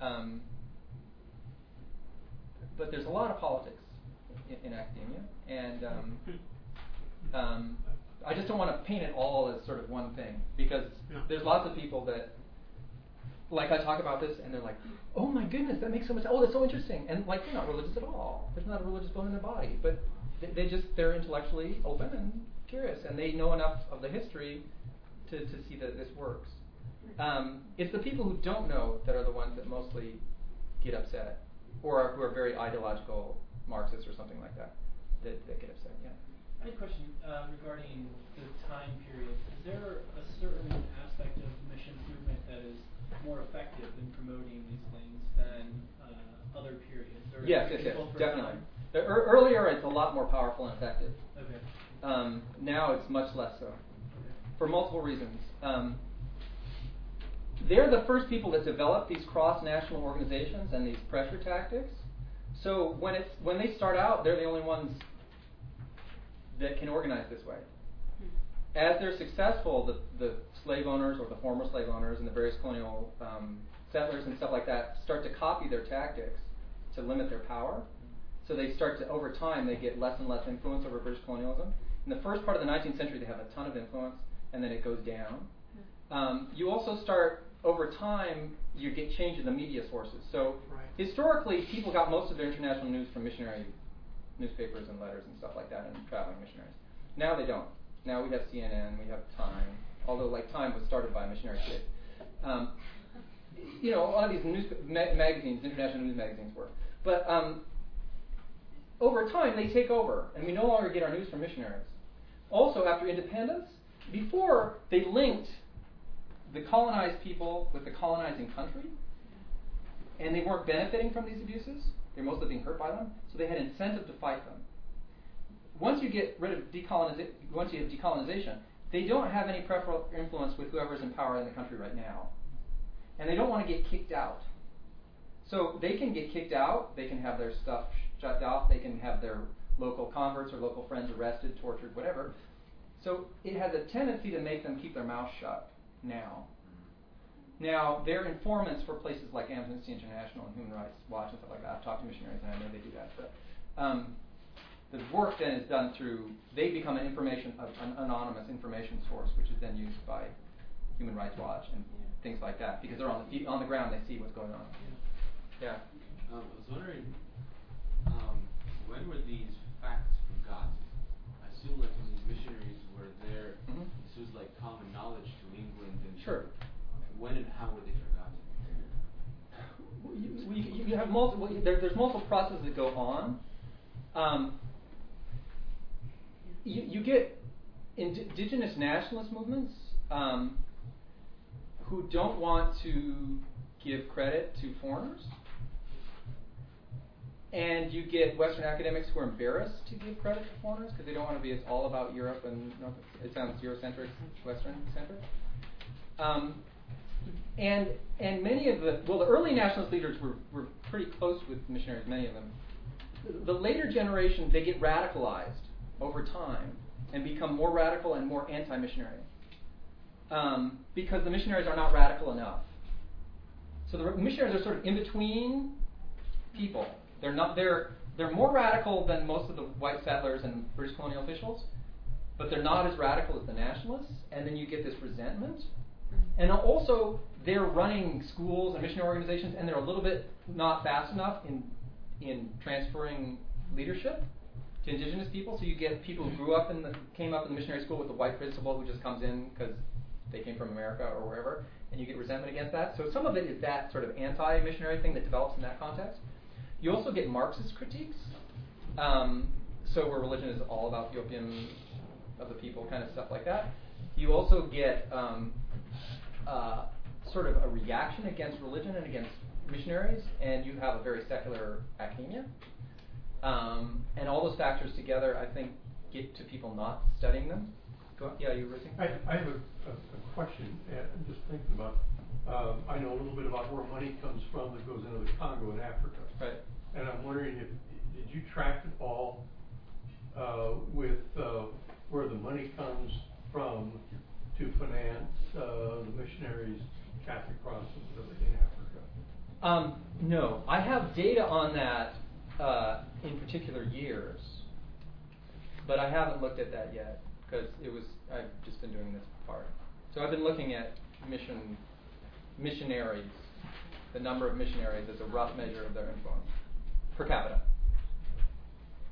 Um, but there's a lot of politics in, in academia, and um, um, I just don't want to paint it all as sort of one thing because there's lots of people that like I talk about this and they're like, oh my goodness, that makes so much. Oh, that's so interesting. And like they're not religious at all. There's not a religious bone in their body, but they, they just they're intellectually open and curious, and they know enough of the history to to see that this works. Um, it's the people who don't know that are the ones that mostly get upset, or are, who are very ideological Marxists or something like that, that, that get upset. Yeah. I had a question uh, regarding the time period. Is there a certain aspect of mission movement that is more effective in promoting these things than uh, other periods? Or Yes, yes, yes, definitely. The ear earlier, it's a lot more powerful and effective. Okay. Um, now it's much less so, for multiple reasons. Um, they're the first people that developed these cross-national organizations and these pressure tactics. So when it's when they start out, they're the only ones that can organize this way. As they're successful, the, the slave owners or the former slave owners and the various colonial um, settlers and stuff like that start to copy their tactics to limit their power. So they start to, over time, they get less and less influence over British colonialism. In the first part of the 19th century, they have a ton of influence, and then it goes down. Um, you also start, over time, you get change in the media sources. So Right. historically, people got most of their international news from missionary newspapers and letters and stuff like that, and traveling missionaries. Now they don't. Now we have CNN, we have Time, although like Time was started by a missionary kid. Um, you know, a lot of these news ma- magazines, international news magazines were. But um, over time, they take over, and we no longer get our news from missionaries. Also, after independence, before they linked the colonized people with the colonizing country, and they weren't benefiting from these abuses. They're mostly being hurt by them, so they had incentive to fight them. Once you get rid of decolonization, once you have decolonization, they don't have any preferential influence with whoever's in power in the country right now, and they don't want to get kicked out. So they can get kicked out. They can have their stuff shut off. They can have their local converts or local friends arrested, tortured, whatever. So it has a tendency to make them keep their mouth shut now. Now, they're informants for places like Amnesty International and Human Rights Watch and stuff like that. I've talked to missionaries and I know they do that. But um, the work then is done through, they become an information, an anonymous information source, which is then used by Human Rights Watch and things like that because they're on the, feet, on the ground, they see what's going on. Yeah. Um, I was wondering, um, when were these facts forgotten? I assume like when these missionaries were there, Mhm. this was like common knowledge to England and Sure. when and how were they forgotten? you, you, you have multiple. There, there's multiple processes that go on. Um, you, you get indigenous nationalist movements um, who don't want to give credit to foreigners, and you get Western academics who are embarrassed to give credit to foreigners because they don't want to be. It's all about Europe and it sounds Eurocentric, Western centric. Um, and and many of the well, the early nationalist leaders were, were pretty close with missionaries. Many of them. The, the later generation they get radicalized over time and become more radical and more anti-missionary um, because the missionaries are not radical enough. So the missionaries are sort of in between people. They're not they're they're more radical than most of the white settlers and British colonial officials, but they're not as radical as the nationalists. And then you get this resentment. Mm-hmm. And also, they're running schools and missionary organizations, and they're a little bit not fast enough in in transferring leadership to indigenous people. So you get people who grew up in the came up in the missionary school with the white principal who just comes in because they came from America or wherever, and you get resentment against that. So some of it is that sort of anti-missionary thing that develops in that context. You also get Marxist critiques. Um, so where religion is all about the opium of the people, kind of stuff like that. You also get um, uh, sort of a reaction against religion and against missionaries, and you have a very secular academia. Um, and all those factors together, I think, get to people not studying them. Go on. Yeah, you were saying? I, I have a, a, a question. Uh, I'm just thinking about. Um, I know a little bit about where money comes from that goes into the Congo in Africa. Right. And I'm wondering if did you track at all uh, with uh, where the money comes from to finance uh, the missionaries' Catholic Protestants in Africa? Um, no, I have data on that uh, in particular years, but I haven't looked at that yet because it was I've just been doing this part. So I've been looking at mission missionaries, the number of missionaries as a rough measure of their influence per capita.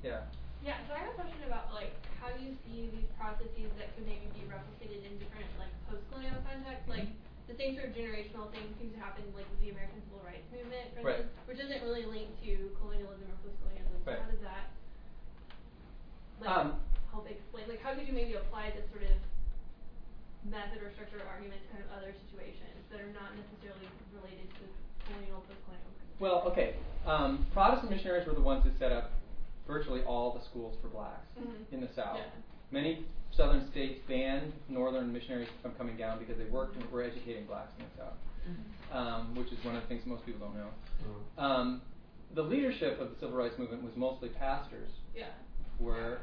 Yeah. Yeah, so I have a question about like how you see these processes that could maybe be replicated in different like post-colonial contexts. Like the same sort of generational thing seems to happen like with the American Civil Rights Movement, for right. instance, which isn't really linked to colonialism or post-colonialism. So right. how does that like um, help explain? Like how could you maybe apply this sort of method or structure or argument to kind of other situations that are not necessarily related to colonial post-colonial? Well, okay. Um, Protestant missionaries were the ones who set up virtually all the schools for blacks mm-hmm. in the South. Yeah. Many southern states banned northern missionaries from coming down because they worked and were educating blacks in the South, mm-hmm. um, which is one of the things most people don't know. Mm-hmm. Um, the leadership of the civil rights movement was mostly pastors, yeah. where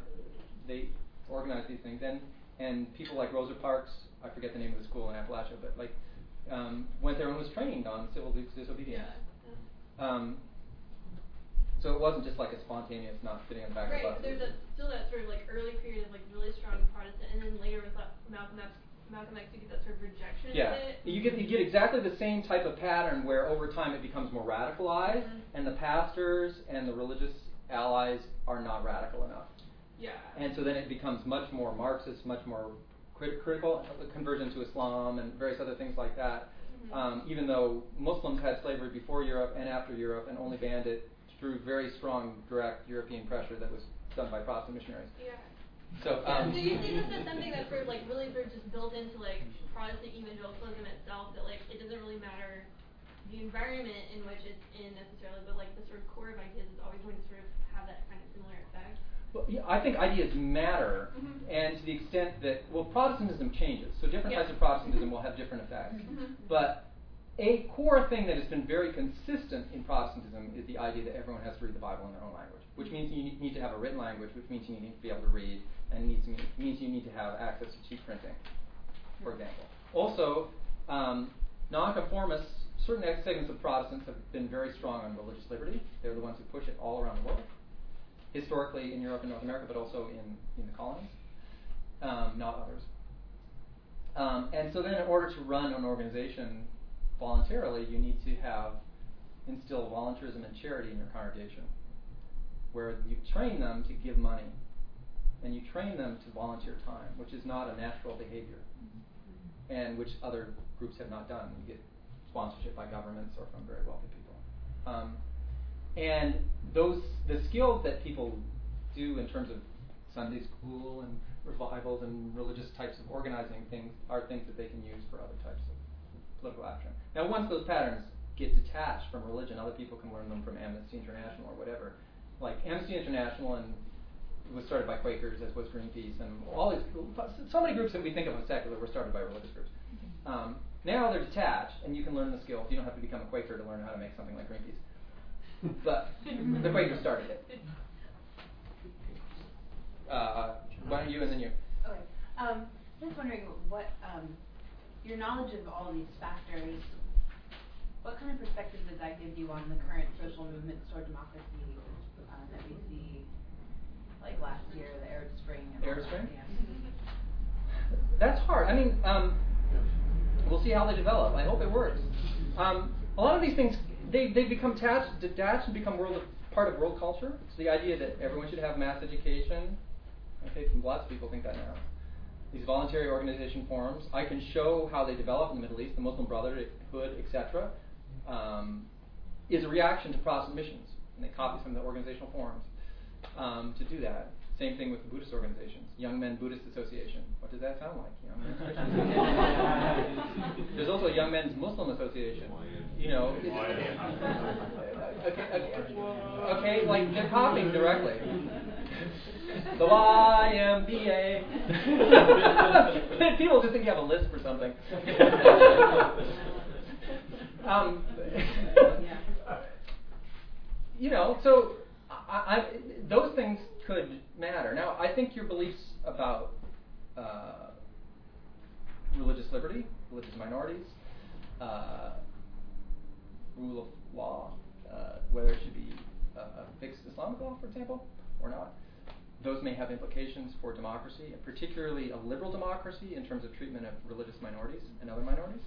they organized these things, and and people like Rosa Parks, I forget the name of the school in Appalachia, but like um, went there and was trained on civil disobedience. Yeah. Um, so it wasn't just like a spontaneous not sitting in the back right, of the bus. Right, there's a, still that sort of like early period of like really strong Protestant, and then later with Malcolm X, Malcolm X, you get that sort of rejection yeah. of it. You get you get exactly the same type of pattern where over time it becomes more radicalized, mm-hmm. and the pastors and the religious allies are not radical enough. Yeah. And so then it becomes much more Marxist, much more crit- critical, conversion to Islam and various other things like that. Mm-hmm. Um, even though Muslims had slavery before Europe and after Europe, and only banned it through very strong direct European pressure that was done by Protestant missionaries. Yeah. So, yeah, um, so you see this as something that's sort of like really sort of just built into like Protestant evangelicalism itself that like it doesn't really matter the environment in which it's in necessarily, but like the sort of core of ideas is always going to sort of have that kind of similar effect. Well, yeah, I think ideas matter, mm-hmm. and to the extent that well, Protestantism changes, so different yeah. types of Protestantism will have different effects. Mm-hmm. But a core thing that has been very consistent in Protestantism is the idea that everyone has to read the Bible in their own language, which means you need to have a written language, which means you need to be able to read, and needs to mean, means you need to have access to cheap printing, for example. Also, um, nonconformists, certain segments of Protestants have been very strong on religious liberty. They're the ones who push it all around the world, historically in Europe and North America, but also in, in the colonies, um, not others. Um, and so then, in order to run an organization voluntarily, you need to have instill volunteerism and charity in your congregation, where you train them to give money, and you train them to volunteer time, which is not a natural behavior, and which other groups have not done. You get sponsorship by governments or from very wealthy people. Um, and those the skills that people do in terms of Sunday school and revivals and religious types of organizing things are things that they can use for other types of political action. Now, once those patterns get detached from religion, other people can learn them from Amnesty International or whatever. Like Amnesty International and was started by Quakers, as was Greenpeace, and all these so many groups that we think of as secular were started by religious groups. Um, now they're detached, and you can learn the skills. You don't have to become a Quaker to learn how to make something like Greenpeace. but the Quakers started it. Uh, why don't you and then you? Okay. Um, just wondering what um, your knowledge of all these factors. What kind of perspective does that give you on the current social movements toward democracy um, that we see, like last year, the Arab Spring? Arab Spring. Yeah. That's hard. I mean, um, we'll see how they develop. I hope it works. Um, a lot of these things they they become detached and become world part of world culture. It's the idea that everyone should have mass education. Okay, lots of people think that now. These voluntary organization forms, I can show how they develop in the Middle East, the Muslim Brotherhood, etc., um, is a reaction to Protestant missions. and they copy some of the organizational forms um, to do that. Same thing with the Buddhist organizations. Young Men Buddhist Association. What does that sound like? Young Men's Christian Association. There's also a Young Men's Muslim Association. You know. okay, okay, okay, like they're copying directly. The YMCA. People just think you have a list for something. um, you know, so I, I, those things could matter. Now, I think your beliefs about uh, religious liberty, religious minorities, uh, rule of law, uh, whether it should be a fixed Islamic law, for example, or not, those may have implications for democracy, and particularly a liberal democracy in terms of treatment of religious minorities and other minorities.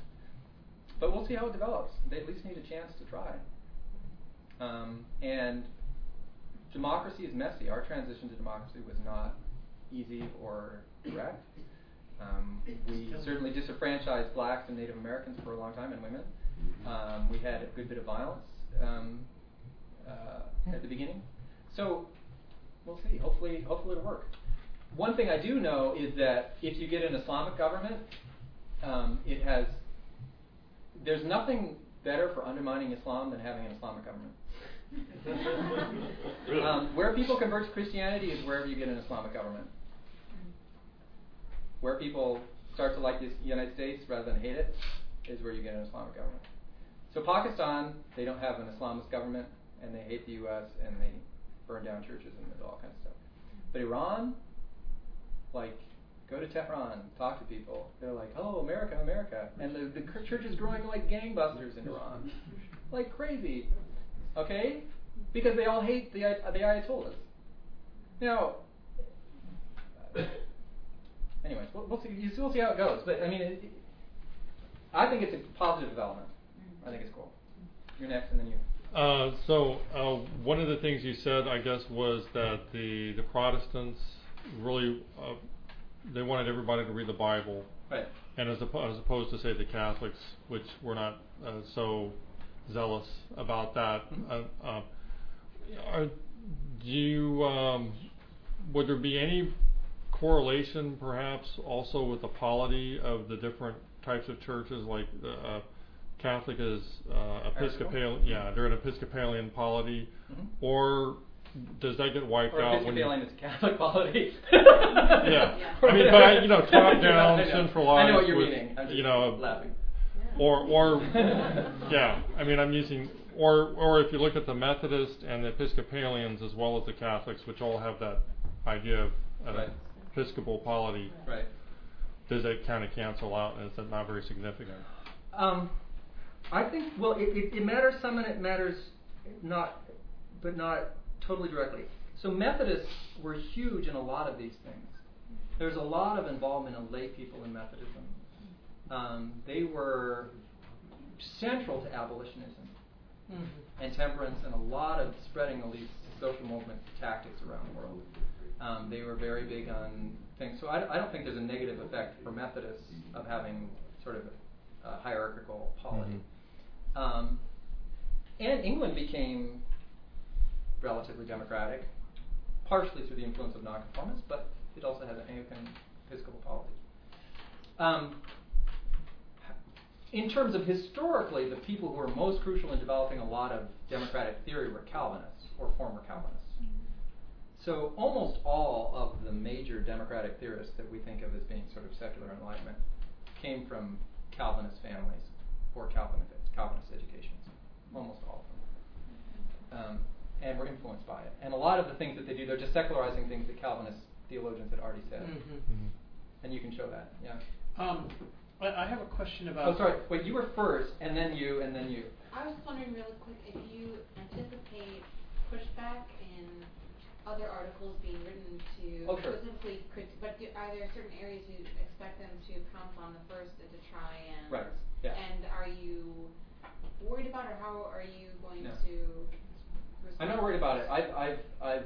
But we'll see how it develops. They at least need a chance to try. Um, and democracy is messy. Our transition to democracy was not easy or direct. Um, we certainly disenfranchised blacks and Native Americans for a long time and women. Um, we had a good bit of violence um, uh, at the beginning. So we'll see. Hopefully, hopefully it'll work. One thing I do know is that if you get an Islamic government, um, it has. There's nothing better for undermining Islam than having an Islamic government. Um, where people convert to Christianity is wherever you get an Islamic government. Where people start to like the United States rather than hate it is where you get an Islamic government. So Pakistan, they don't have an Islamist government, and they hate the U.S. and they burn down churches and all kinds of stuff. But Iran, like, go to Tehran, talk to people. They're like, "Hello, America, America," and the the church is growing like gangbusters in Iran, like crazy. Okay, because they all hate the the Ayatollahs. Now, anyways, we'll, we'll see. We'll see how it goes. But I mean, it, I think it's a positive development. I think it's cool. You're next, and then you. Uh, so uh, one of the things you said, I guess, was that the the Protestants really uh, they wanted everybody to read the Bible, right? And as, oppo- as opposed to say the Catholics, which were not uh, so zealous about that. Uh, uh, are, do you um, would there be any correlation, perhaps, also with the polity of the different types of churches, like uh, Catholic is uh, Episcopalian. Yeah, they're an Episcopalian polity, mm-hmm. or does that get wiped or out? Episcopalian is Catholic polity. yeah. yeah. I mean, but you know, top down, centralized. I know what you're with, meaning. I'm just you know, laughing. Or, or, yeah. I mean, I'm using, or, or if you look at the Methodist and the Episcopalians as well as the Catholics, which all have that idea of an right. Episcopal polity. Right. Does that kind of cancel out, and is that not very significant? Um, I think well, it, it, it matters some, and it matters not, but not totally directly. So Methodists were huge in a lot of these things. There's a lot of involvement of lay people in Methodism. Um, they were central to abolitionism mm-hmm. and temperance and a lot of spreading of these social movement tactics around the world. Um, they were very big on things. So I, I, don't think there's a negative effect for Methodists of having sort of a hierarchical polity. Mm-hmm. Um, and England became relatively democratic, partially through the influence of nonconformists, but it also has an Anglican Episcopal polity. Um, in terms of historically, the people who were most crucial in developing a lot of democratic theory were Calvinists or former Calvinists. So almost all of the major democratic theorists that we think of as being sort of secular enlightenment came from Calvinist families or Calvinist, Calvinist educations. Almost all of them. Um, and were influenced by it. And a lot of the things that they do, they're just secularizing things that Calvinist theologians had already said. Mm-hmm. Mm-hmm. And you can show that, yeah. Um, I have a question about. Oh, sorry. Wait, you were first, and then you, and then you. I was wondering really quick if you anticipate pushback in other articles being written to oh, sure. specifically, crit- but do, are there certain areas you expect them to pounce on the first to try and? Right. Yeah. And are you worried about, it, or how are you going no. to? I'm not worried about it. I've, I've, I've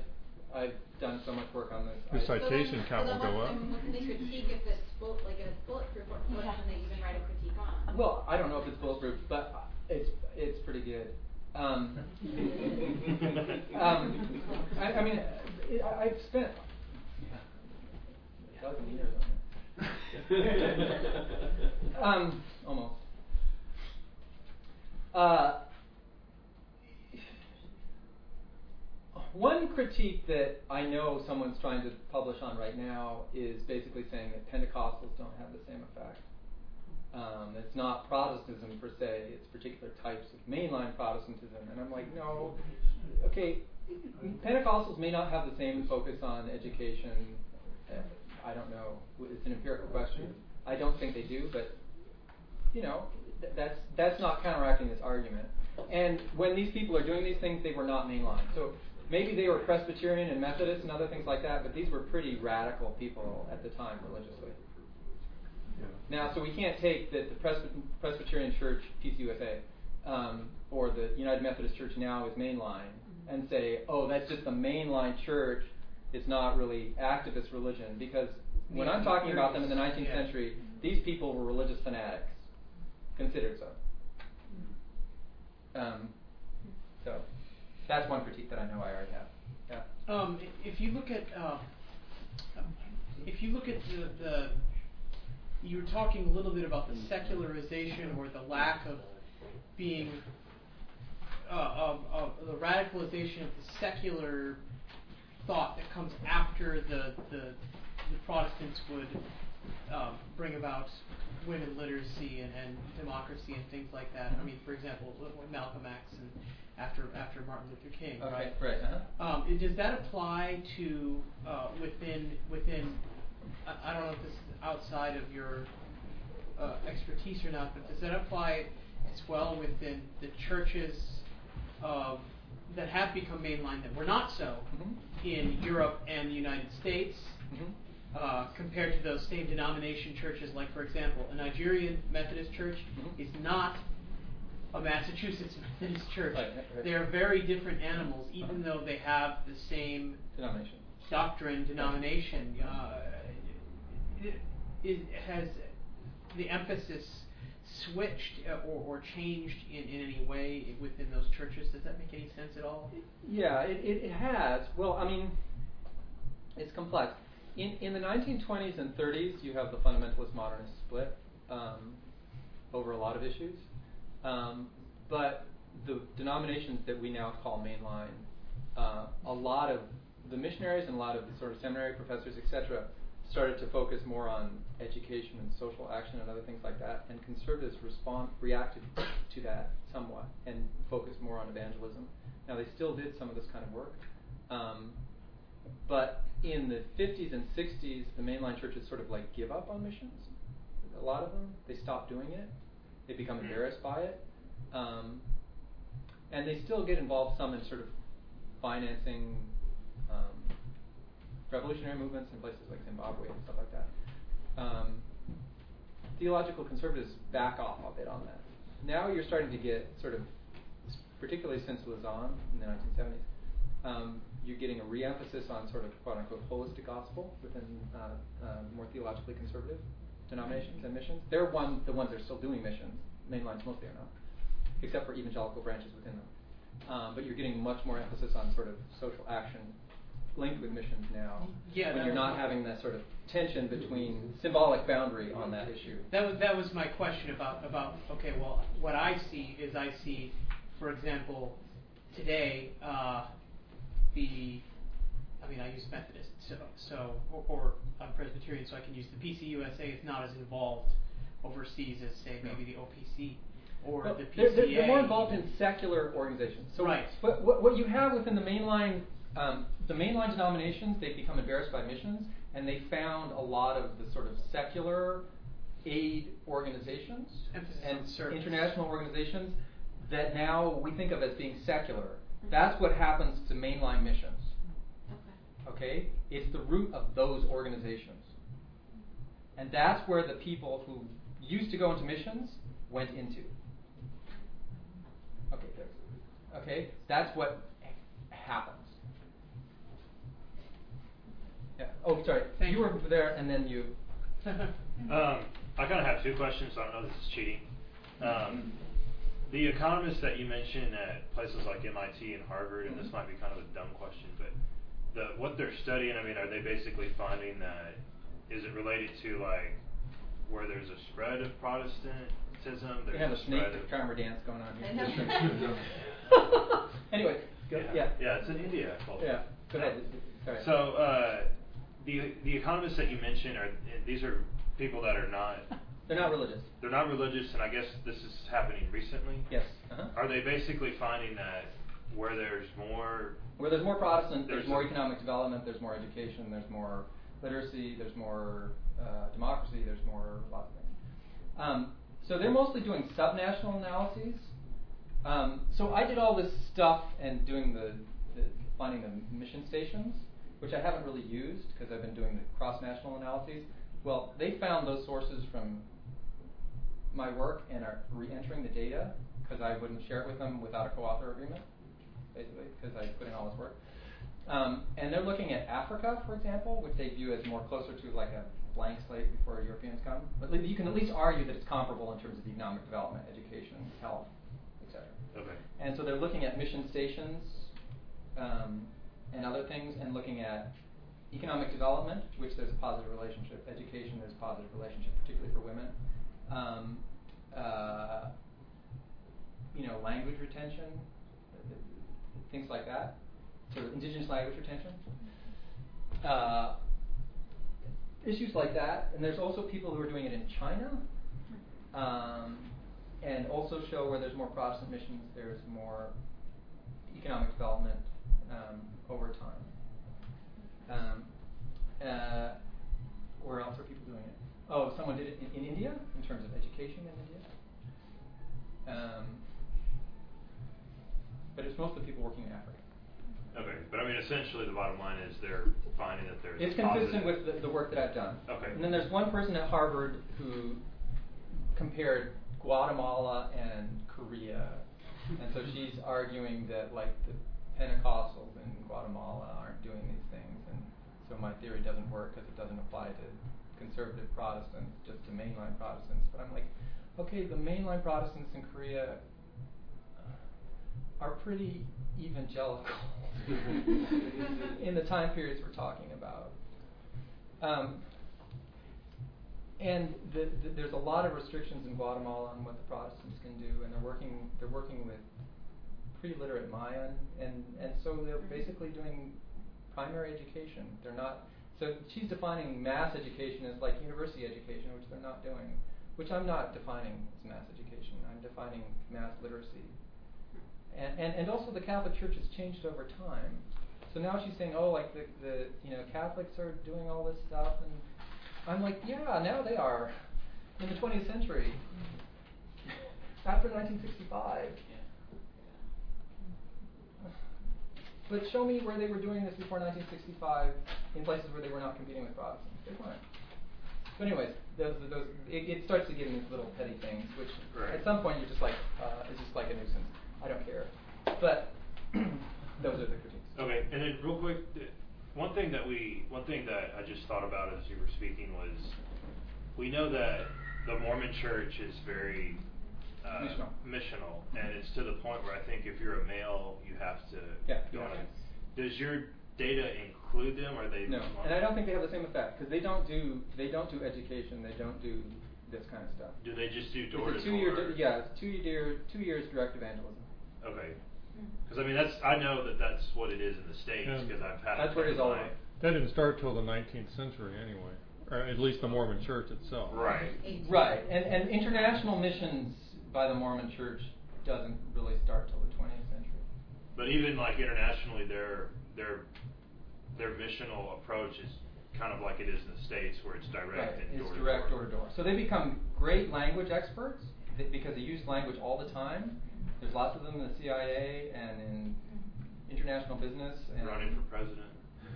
I've done so much work on this. The citation so count will go up. Can they critique if it's bull, like if it's bulletproof? What yeah. can they even write a critique on? Well, I don't know if it's bulletproof, but it's it's pretty good. Um, um, I, I mean, it, I, I've spent. Yeah. Dozen years on it. um, almost. Uh, one critique that I know someone's trying to publish on right now is basically saying that Pentecostals don't have the same effect. Um, it's not Protestantism per se, it's particular types of mainline Protestantism. And I'm like, no, okay, Pentecostals may not have the same focus on education. I don't know. It's an empirical question. I don't think they do, but you know, th- that's that's not counteracting this argument. And when these people are doing these things, they were not mainline. So maybe they were Presbyterian and Methodist and other things like that, but these were pretty radical people at the time religiously. Now, so we can't take that the Presby- Presbyterian Church, PCUSA, um, or the United Methodist Church now is mainline, and say, oh, that's just the mainline church. It's not really activist religion, because when I'm talking about them in the 19th century, these people were religious fanatics, considered so. Um, so that's one critique that I know I already have. Yeah. Um, if you look at uh, if you look at the, the you were talking a little bit about the secularization or the lack of being uh, of, of the radicalization of the secular thought that comes after the the, the Protestants would um, bring about women literacy and, and democracy and things like that. I mean, for example, Malcolm X and after after Martin Luther King, Okay, right? right, uh-huh. Um, does that apply to uh, within within? I, I don't know if this is outside of your uh, expertise or not, but does that apply as well within the churches uh, that have become mainline that were not so Mm-hmm. in Europe and the United States? Uh, compared to those same denomination churches, like for example, a Nigerian Methodist church Mhm. is not a Massachusetts Methodist church. Right, right. They are very different animals, even though they have the same Denomination. doctrine, denomination. Uh, it, it has the emphasis switched uh, or, or changed in, in any way within those churches. Does that make any sense at all? Yeah, it, it, it has. Well, I mean, it's complex. In, in the 1920s and 30s, you have the fundamentalist modernist split um, over a lot of issues. Um, but the denominations that we now call mainline, uh, a lot of the missionaries and a lot of the sort of seminary professors, etc., started to focus more on education and social action and other things like that. And conservatives respond, reacted to that somewhat and focused more on evangelism. Now, they still did some of this kind of work. Um, but in the 50s and 60s, the mainline churches sort of like give up on missions. A lot of them, they stop doing it. They become embarrassed by it. Um, and they still get involved some in sort of financing um, revolutionary movements in places like Zimbabwe and stuff like that. Um, theological conservatives back off a bit on that. Now you're starting to get sort of, particularly since Lausanne in the 1970s, um, you're getting a re-emphasis on sort of quote unquote holistic gospel within uh, uh, more theologically conservative denominations and missions. They're one the ones that are still doing missions. Mainlines mostly are not, except for evangelical branches within them. Um, but you're getting much more emphasis on sort of social action linked with missions now. Yeah, when you're not having that sort of tension between symbolic boundary on that issue. That was that was my question about about okay. Well, what I see is I see, for example, today uh, the I mean I use Methodist so so or, or I'm Presbyterian so I can use the PCUSA It's not as involved overseas as say maybe the OPC or Well, the PCA. they're, they're, more involved in secular organizations. So Right. What, what, what you have within the mainline, um, the mainline denominations, they've become embarrassed by missions, and they found a lot of the sort of secular aid organizations Emphasis and on international organizations that now we think of as being secular. That's what happens to mainline missions. Okay? It's the root of those organizations. And that's where the people who used to go into missions went into. Okay, there. Okay, that's what happens. Yeah. Oh, sorry. Thank you you. were there, and then you. Um, I kind of have two questions. So I don't know if this is cheating. Um, The economists that you mentioned at places like MIT and Harvard, and this might be kind of a dumb question, but the what they're studying, I mean, are they basically finding that is it related to like where there's a spread of Protestantism? We There's have a snake spread of charmer dance going on here. anyway, go, yeah. yeah. Yeah, it's in India. culture. Yeah, go ahead. Sorry. So uh, the the economists that you mentioned are these are people that are not They're not religious. they're not religious, and I guess this is happening recently. Yes. Uh-huh. Are they basically finding that where there's more Where there's more Protestant, there's, There's more economic development, there's more education, there's more literacy, there's more uh, democracy, there's more lots of things. Um, so they're mostly doing subnational analyses. Um, so I did all this stuff and doing the, the finding the mission stations, which I haven't really used because I've been doing the cross-national analyses. Well, they found those sources from my work and are re-entering the data because I wouldn't share it with them without a co-author agreement, basically, because I put in all this work. Um, and they're looking at Africa, for example, which they view as more closer to like a blank slate before Europeans come. But you can at least argue that it's comparable in terms of economic development, education, health, etc. Okay. And so they're looking at mission stations um, and other things, and looking at economic development, which there's a positive relationship. Education, there's a positive relationship, particularly for women. Um, uh, you know, language retention, things like that. So indigenous language retention. Uh, issues like that, and there's also people who are doing it in China, um, and also show where there's more Protestant missions, there's more economic development um, over time. Um, uh, where else are people doing it? Oh, someone did it in, in India in terms of education in India. Um, but it's mostly people working in Africa. Okay, but I mean, essentially, the bottom line is they're finding that there's It's consistent with the, the work that I've done. Okay. And then there's one person at Harvard who compared Guatemala and Korea, and so she's arguing that like the Pentecostals in Guatemala aren't doing these things, and so my theory doesn't work because it doesn't apply to conservative Protestants, just to mainline Protestants. But I'm like, okay, the mainline Protestants in Korea are pretty evangelical in the time periods we're talking about. Um, and the, the, there's a lot of restrictions in Guatemala on what the Protestants can do, and they're working they're working with pre-literate Mayan, and and so they're basically doing primary education. They're not. So she's defining mass education as like university education, which they're not doing. Which I'm not defining as mass education. I'm defining mass literacy. And, and, and also the Catholic Church has changed over time. So now she's saying, oh, like the, the you know Catholics are doing all this stuff, and I'm like, yeah, now they are in the 20th century. After 1965. But show me where they were doing this before 1965 in places where they were not competing with Protestants. They weren't. But anyways, those, those, it, it starts to get into these little petty things, which Right. at some point you're just like, uh, it's just like a nuisance. I don't care. But those are the critiques. Okay, and then real quick, one thing that we, one thing that I just thought about as you were speaking was, we know that the Mormon Church is very uh, Missional. missional, and it's to the point where I think if you're a male, you have to Yeah, go on. Does your data include them, or they? No, and I don't think they have the same effect because they don't do they don't do education. They don't do this kind of stuff. Do they just do door to two year, door? di- yeah, it's two year, two years direct evangelism. Okay. Mm-hmm. Because I mean, that's I know that that's what it is in the states Yeah. because I've had. That's what it is all my- over. That didn't start till the 19th century anyway, or at least the Mormon Church itself. Right. Right, and and international missions by the Mormon Church doesn't really start till the 20th century. But even like internationally, their their their missional approach is kind of like it is in the states, where it's direct Right, and it's door to direct door. door to door. So they become great language experts th- because they use language all the time. There's lots of them in the CIA and in international business. And Running for president.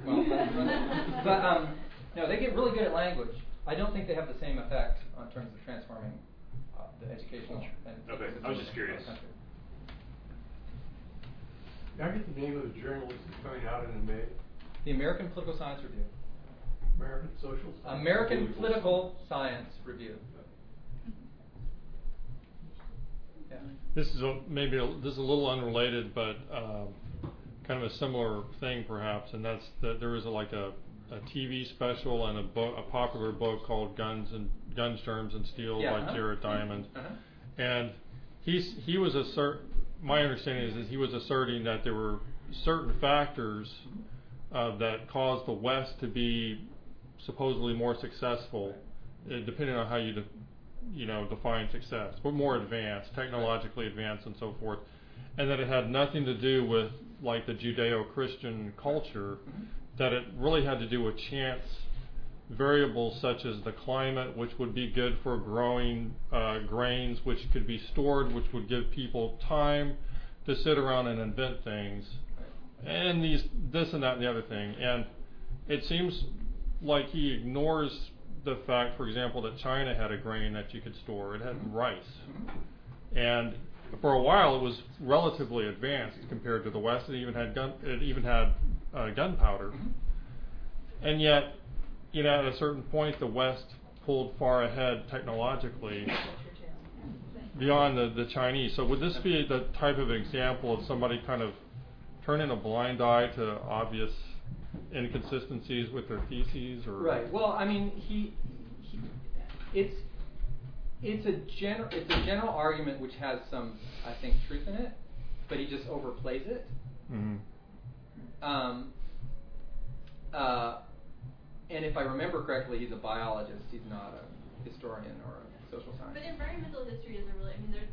Well, but, but um, no, they get really good at language. I don't think they have the same effect on terms of transforming uh, the educational. And Okay, I was just curious. I get the name of the journal this is coming out in May? The American Political Science Review. American Social Science. American Political Science Review. Yeah. This is a, maybe a, this is a little unrelated, but um, kind of a similar thing perhaps, and that's that there is a, like a, a TV special and a book, a popular book called Guns and Guns, Germs and Steel Yeah, by uh-huh. Jared Diamond, Uh-huh. and he's he was assert. My understanding is that he was asserting that there were certain factors uh, that caused the West to be supposedly more successful, uh, depending on how you, de- you know, define success, but more advanced, technologically advanced, and so forth, and that it had nothing to do with like the Judeo-Christian culture, that it really had to do with chance variables such as the climate, which would be good for growing uh, grains, which could be stored, which would give people time to sit around and invent things, and these this and that and the other thing. And it seems like he ignores the fact, for example, that China had a grain that you could store. It had rice, and for a while it was relatively advanced compared to the West. It even had gun. It even had uh, gunpowder, and yet, you know, at a certain point, the West pulled far ahead technologically beyond the, the Chinese. So would this be the type of example of somebody kind of turning a blind eye to obvious inconsistencies with their theses, or Right. Well, I mean, he, he it's it's a general it's a general argument which has some I think truth in it, but he just overplays it. Mhm. Um, uh, and if I remember correctly, he's a biologist. He's not a historian or a social scientist. But environmental history isn't really. I mean, there's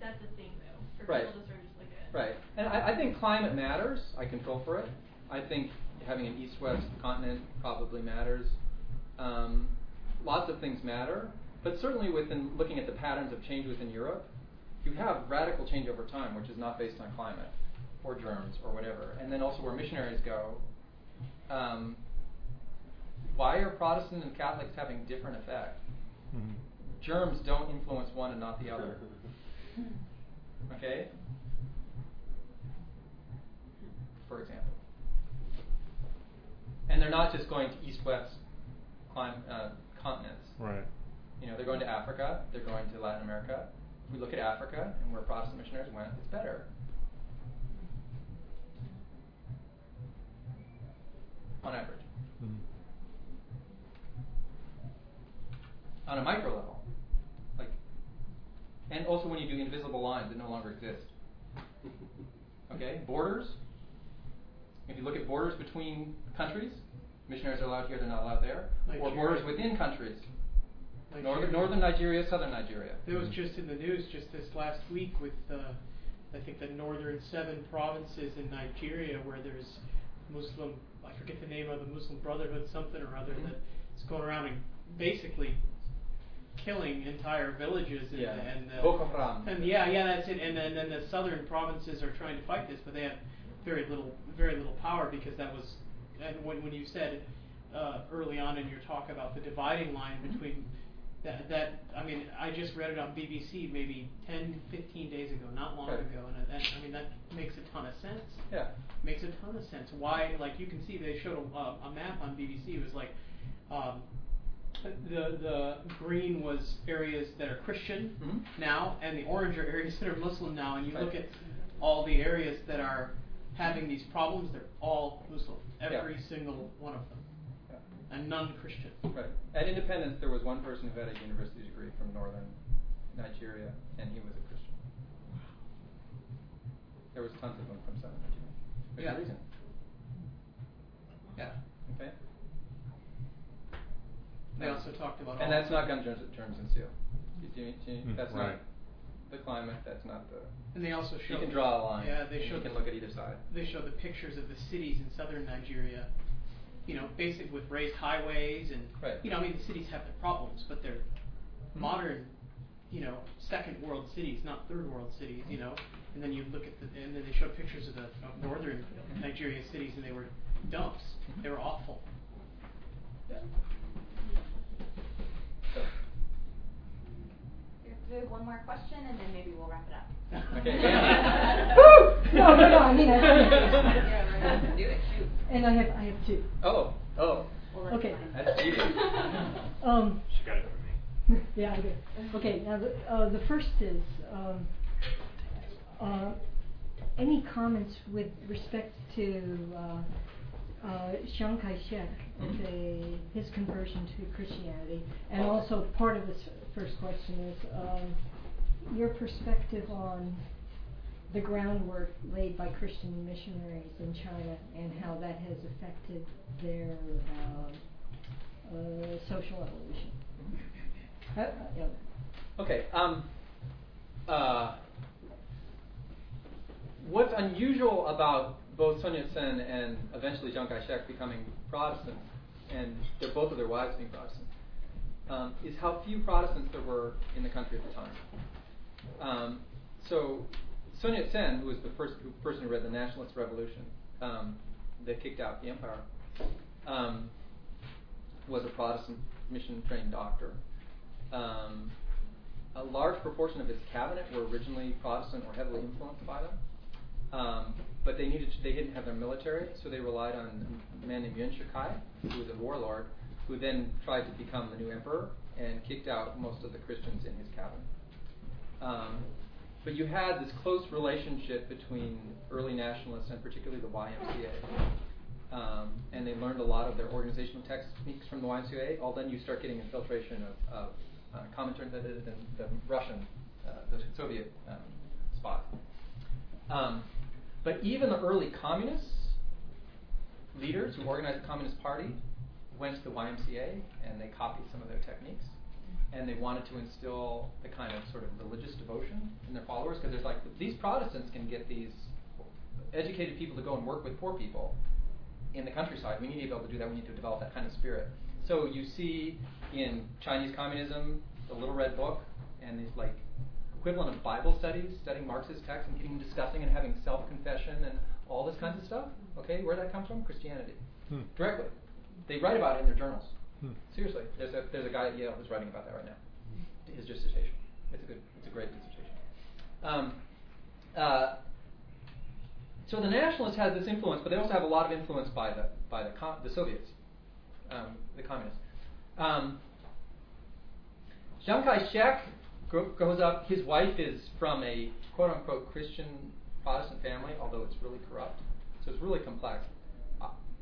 that's a thing though. For Right. people to sort of just look at. Right. And I, I think climate matters. I can control for it. I think having an east-west continent probably matters. Um, lots of things matter, but certainly within looking at the patterns of change within Europe, you have radical change over time, which is not based on climate or germs or whatever. And then also where missionaries go. Um, why are Protestants and Catholics having different effect? Mhm. Germs don't influence one and not the other. Okay? For example. And they're not just going to east-west clim- uh, continents. right? You know, they're going to Africa, they're going to Latin America. If we look at Africa and where Protestant missionaries went, it's better. On average. Mhm. On a micro level. Like and also when you do invisible lines that no longer exist. Okay? Borders. If you look at borders between countries, missionaries are allowed here, they're not allowed there. Or borders within countries. Nigeria. Northern, northern Nigeria, southern Nigeria. It was just in the news just this last week with, uh, I think, the northern seven provinces in Nigeria where there's Muslim, I forget the name of the Muslim Brotherhood, something or other, Mhm. that's going around and basically killing entire villages. And, Yeah. and, uh. And yeah, yeah, that's it. And then, then the southern provinces are trying to fight this, but they have very little, very little power because that was, and when when you said uh, early on in your talk about the dividing line Mm-hmm. between that, that I mean, I just read it on BBC maybe 10, 15 days ago, not long Right. ago, and that, I mean that makes a ton of sense. Yeah. Makes a ton of sense. Why? Like you can see, they showed a, uh, a map on BBC. It was like. Um, the the green was areas that are Christian Mhm. now, and the orange are areas that are Muslim now. And you look at all the areas that are having these problems; they're all Muslim, every single one of them, Yeah. and none Christian. Right. At Independence, there was one person who had a university degree from northern Nigeria, and he was a Christian. There was tons of them from southern Nigeria. There's Yeah. a reason. Yeah. Okay. They also talked about And all- that's not gun germs, germs and steel. You, do you, do you- Mm, that's right. not the climate. That's not the. And they also show You can draw a line. Yeah, they show You can look at either side. They show the pictures of the cities in southern Nigeria. You know, basic with raised highways and Right. you know, I mean, the cities have their problems, but they're Mhm. modern, you know, second world cities, not third world cities. You know, and then you look at the and then they showed pictures of the of northern Nigeria cities, and they were dumps. Mhm. They were awful. Yeah. We have one more question, and then maybe we'll wrap it up. Okay. Woo! No, no, no. I mean, I, Yeah, we're do it. Shoot. and I have, I have two. Oh. Oh. Well, Okay. That's cheating. Um, She got it from me. yeah, I did. Okay, now the uh, the first is um, Uh, any comments with respect to uh, uh, Chiang Kai-shek, Mhm. his conversion to Christianity, and also part of this first question is um, your perspective on the groundwork laid by Christian missionaries in China and how that has affected their uh, uh, social evolution. Uh, uh, yeah. Okay. Um, uh, what's unusual about both Sun Yat-sen and eventually Chiang Kai-shek becoming Protestants, and they're both of their wives being Protestants, um, is how few Protestants there were in the country at the time. Um, so Sun Yat-sen, who was the first who, person who read the Nationalist Revolution um, that kicked out the empire, um, was a Protestant mission-trained doctor. Um, a large proportion of his cabinet were originally Protestant or heavily influenced by them. Um, but they needed to, they didn't have their military, so they relied on a man named Yuan Shikai, who was a warlord, who then tried to become the new emperor and kicked out most of the Christians in his cabinet. Um, but you had this close relationship between early nationalists and particularly the YMCA. Um, and they learned a lot of their organizational techniques from the YMCA. All then you start getting infiltration of, of uh, Comintern, the, the, the Russian, uh, the Soviet um, spot. Um, but even the early communists, leaders who organized the Communist Party, went to the YMCA and they copied some of their techniques. And they wanted to instill the kind of sort of religious devotion in their followers because there's like these Protestants can get these educated people to go and work with poor people in the countryside. We need to be able to do that. We need to develop that kind of spirit. So you see in Chinese communism the Little Red Book and these like equivalent of Bible studies, studying Marxist texts and getting discussing and having self-confession and all this kinds of stuff. Okay, where that comes from? Christianity, Hmm. directly. They write about it in their journals. Hmm. Seriously, there's a there's a guy at Yale who's writing about that right now. His dissertation. It's a good, it's a great dissertation. Um, uh, so the nationalists has this influence, but they also have a lot of influence by the by the com- the Soviets, um, the communists. Um, Chiang Kai-shek gro- grows up. His wife is from a quote unquote Christian Protestant family, although it's really corrupt. So it's really complex.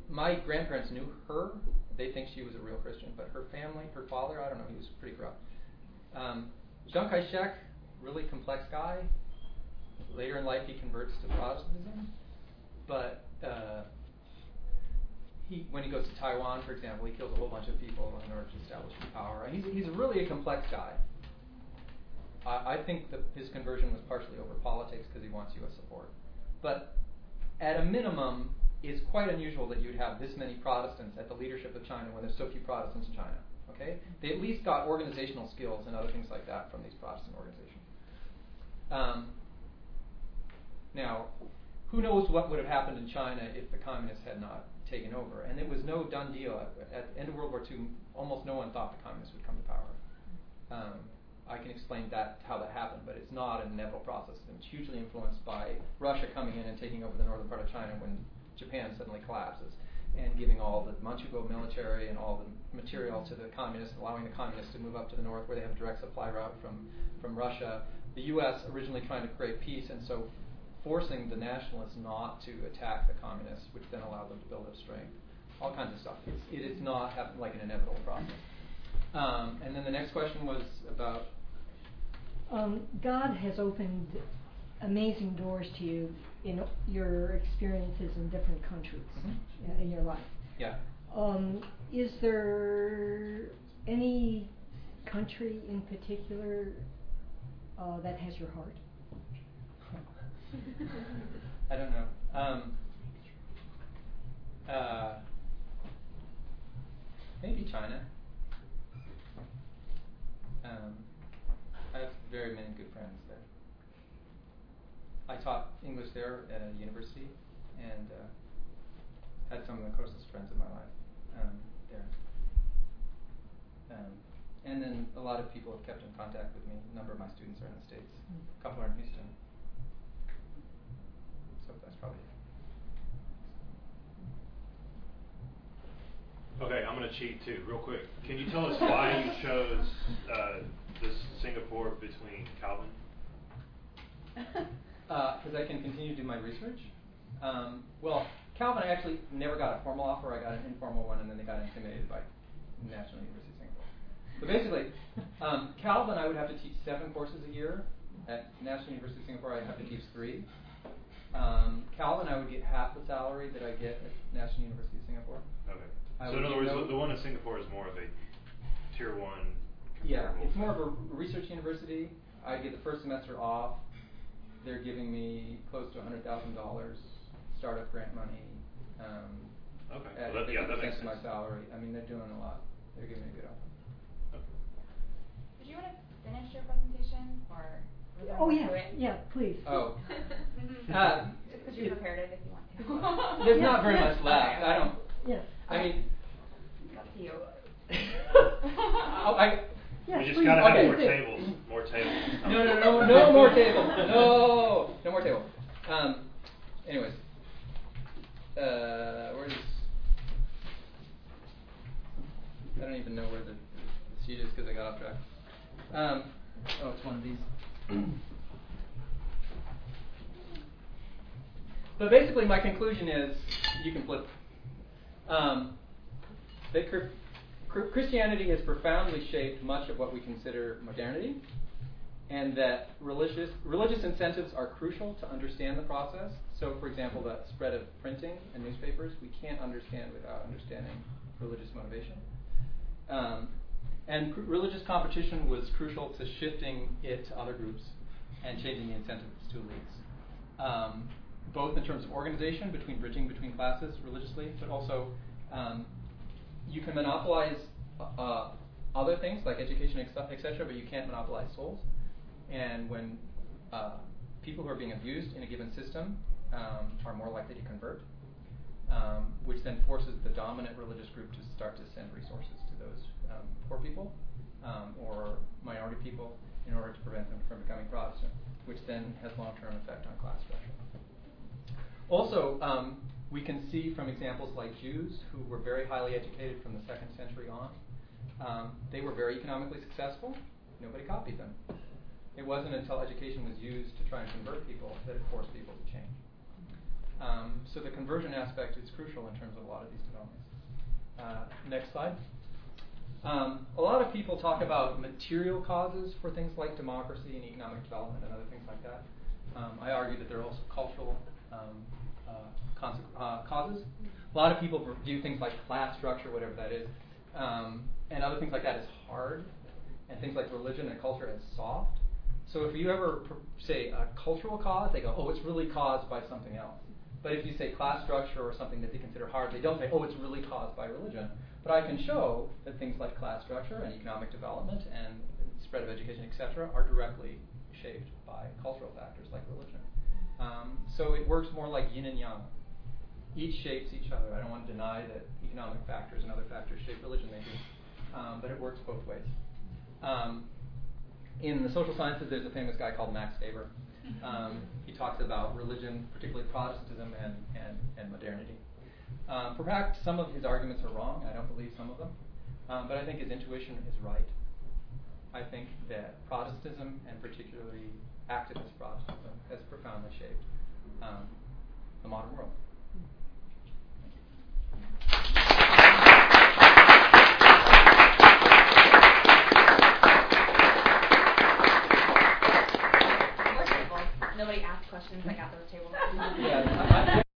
My grandparents knew her. They think she was a real Christian, but her family, her father, I don't know, he was pretty corrupt. Um, Chiang Kai-shek, really complex guy. Later in life, he converts to Protestantism, but uh, he, when he goes to Taiwan, for example, he kills a whole bunch of people in order to establish power. He's, he's really a complex guy. I, I think that his conversion was partially over politics because he wants U.S. support. But at a minimum, it's quite unusual that you'd have this many Protestants at the leadership of China when there's so few Protestants in China. Okay, they at least got organizational skills and other things like that from these Protestant organizations. Um, now, who knows what would have happened in China if the communists had not taken over? And it was no done deal. At, at the end of World War II, almost no one thought the communists would come to power. Um, I can explain that how that happened, but it's not an inevitable process. It's hugely influenced by Russia coming in and taking over the northern part of China when Japan suddenly collapses, and giving all the Manchukuo military and all the material to the communists, allowing the communists to move up to the north where they have a direct supply route from from Russia. The U.S. originally trying to create peace, and so forcing the nationalists not to attack the communists, which then allowed them to build up strength. All kinds of stuff. It's, it is not like an inevitable process. Um, and then the next question was about Um, God has opened amazing doors to you in your experiences in different countries Mhm. uh, in your life. yeah. Um, is there any country in particular uh, that has your heart? I don't know. Um, uh, maybe China. Um, I have very many good friends there. I taught English there at a university and uh, had some of the closest friends of my life um, there. Um, and then a lot of people have kept in contact with me. A number of my students are in the States. A couple are in Houston. So that's probably it. Okay, I'm gonna cheat too, real quick. Can you tell us why you chose uh, this Singapore between Calvin? Because I can continue to do my research. Um, well, Calvin, I actually never got a formal offer. I got an informal one, and then they got intimidated by National University of Singapore. So basically, um, Calvin, I would have to teach seven courses a year. At National University of Singapore, I have to teach three. Um, Calvin, I would get half the salary that I get at National University of Singapore. Okay. I so in other words, no- the, the one in Singapore is more of a tier one. Yeah, it's more of a research university. I get the first semester off. They're giving me close to hundred thousand dollars startup grant money. Um, Okay, at well, that- yeah, that makes of my salary. I mean, they're doing a lot. They're giving me a good offer. Did you want to finish your presentation, or was there Oh, yeah, yeah, please. Oh. Uh, Just because you it- prepared it, if you want to. There's Yeah, not very yeah. much left. Okay, I don't. Yes. I mean, It's up to you. oh, I. Yes, we just please, gotta have okay. more tables. More tables. No, no, no, no more table. No, no more table. Um, anyways, uh, where's? I don't even know where the, the sheet is because I got off track. Um, oh, it's one of these. but basically, my conclusion is, you can flip. Um, that cr- cr- Christianity has profoundly shaped much of what we consider modernity, and that religious religious incentives are crucial to understand the process. So, for example, the spread of printing and newspapers we can't understand without understanding religious motivation. Um, and cr- religious competition was crucial to shifting it to other groups and changing the incentives to elites, um, both in terms of organization, between bridging between classes religiously, but also um, you can monopolize uh, other things like education, etc., but you can't monopolize souls. And when uh, people who are being abused in a given system um, are more likely to convert, um, which then forces the dominant religious group to start to send resources to those um, poor people um, or minority people in order to prevent them from becoming Protestant, which then has long-term effect on class structure. Also, um, we can see from examples like Jews who were very highly educated from the second century on. Um, they were very economically successful. Nobody copied them. It wasn't until education was used to try and convert people that it forced people to change. Um, so the conversion aspect is crucial in terms of a lot of these developments. Uh, next slide. Um, a lot of people talk about material causes for things like democracy and economic development and other things like that. Um, I argue that there are also cultural um, uh, uh, causes. A lot of people view things like class structure, whatever that is, um, and other things like that as hard, and things like religion and culture as soft. So if you ever say a cultural cause, they go, oh, it's really caused by something else. But if you say class structure or something that they consider hard, they don't say, oh, it's really caused by religion. But I can show that things like class structure and economic development and spread of education, etc., are directly shaped by cultural factors like religion. Um, so it works more like yin and yang. Each shapes each other. I don't want to deny that economic factors and other factors shape religion, do. Um, but it works both ways. Um, in the social sciences, there's a famous guy called Max Weber. Um, he talks about religion, particularly Protestantism and, and, and modernity. Um, perhaps some of his arguments are wrong. I don't believe some of them. Um, but I think his intuition is right. I think that Protestantism, and particularly activist Protestantism, has profoundly shaped um, the modern world. Thank you. questions I got those the yeah,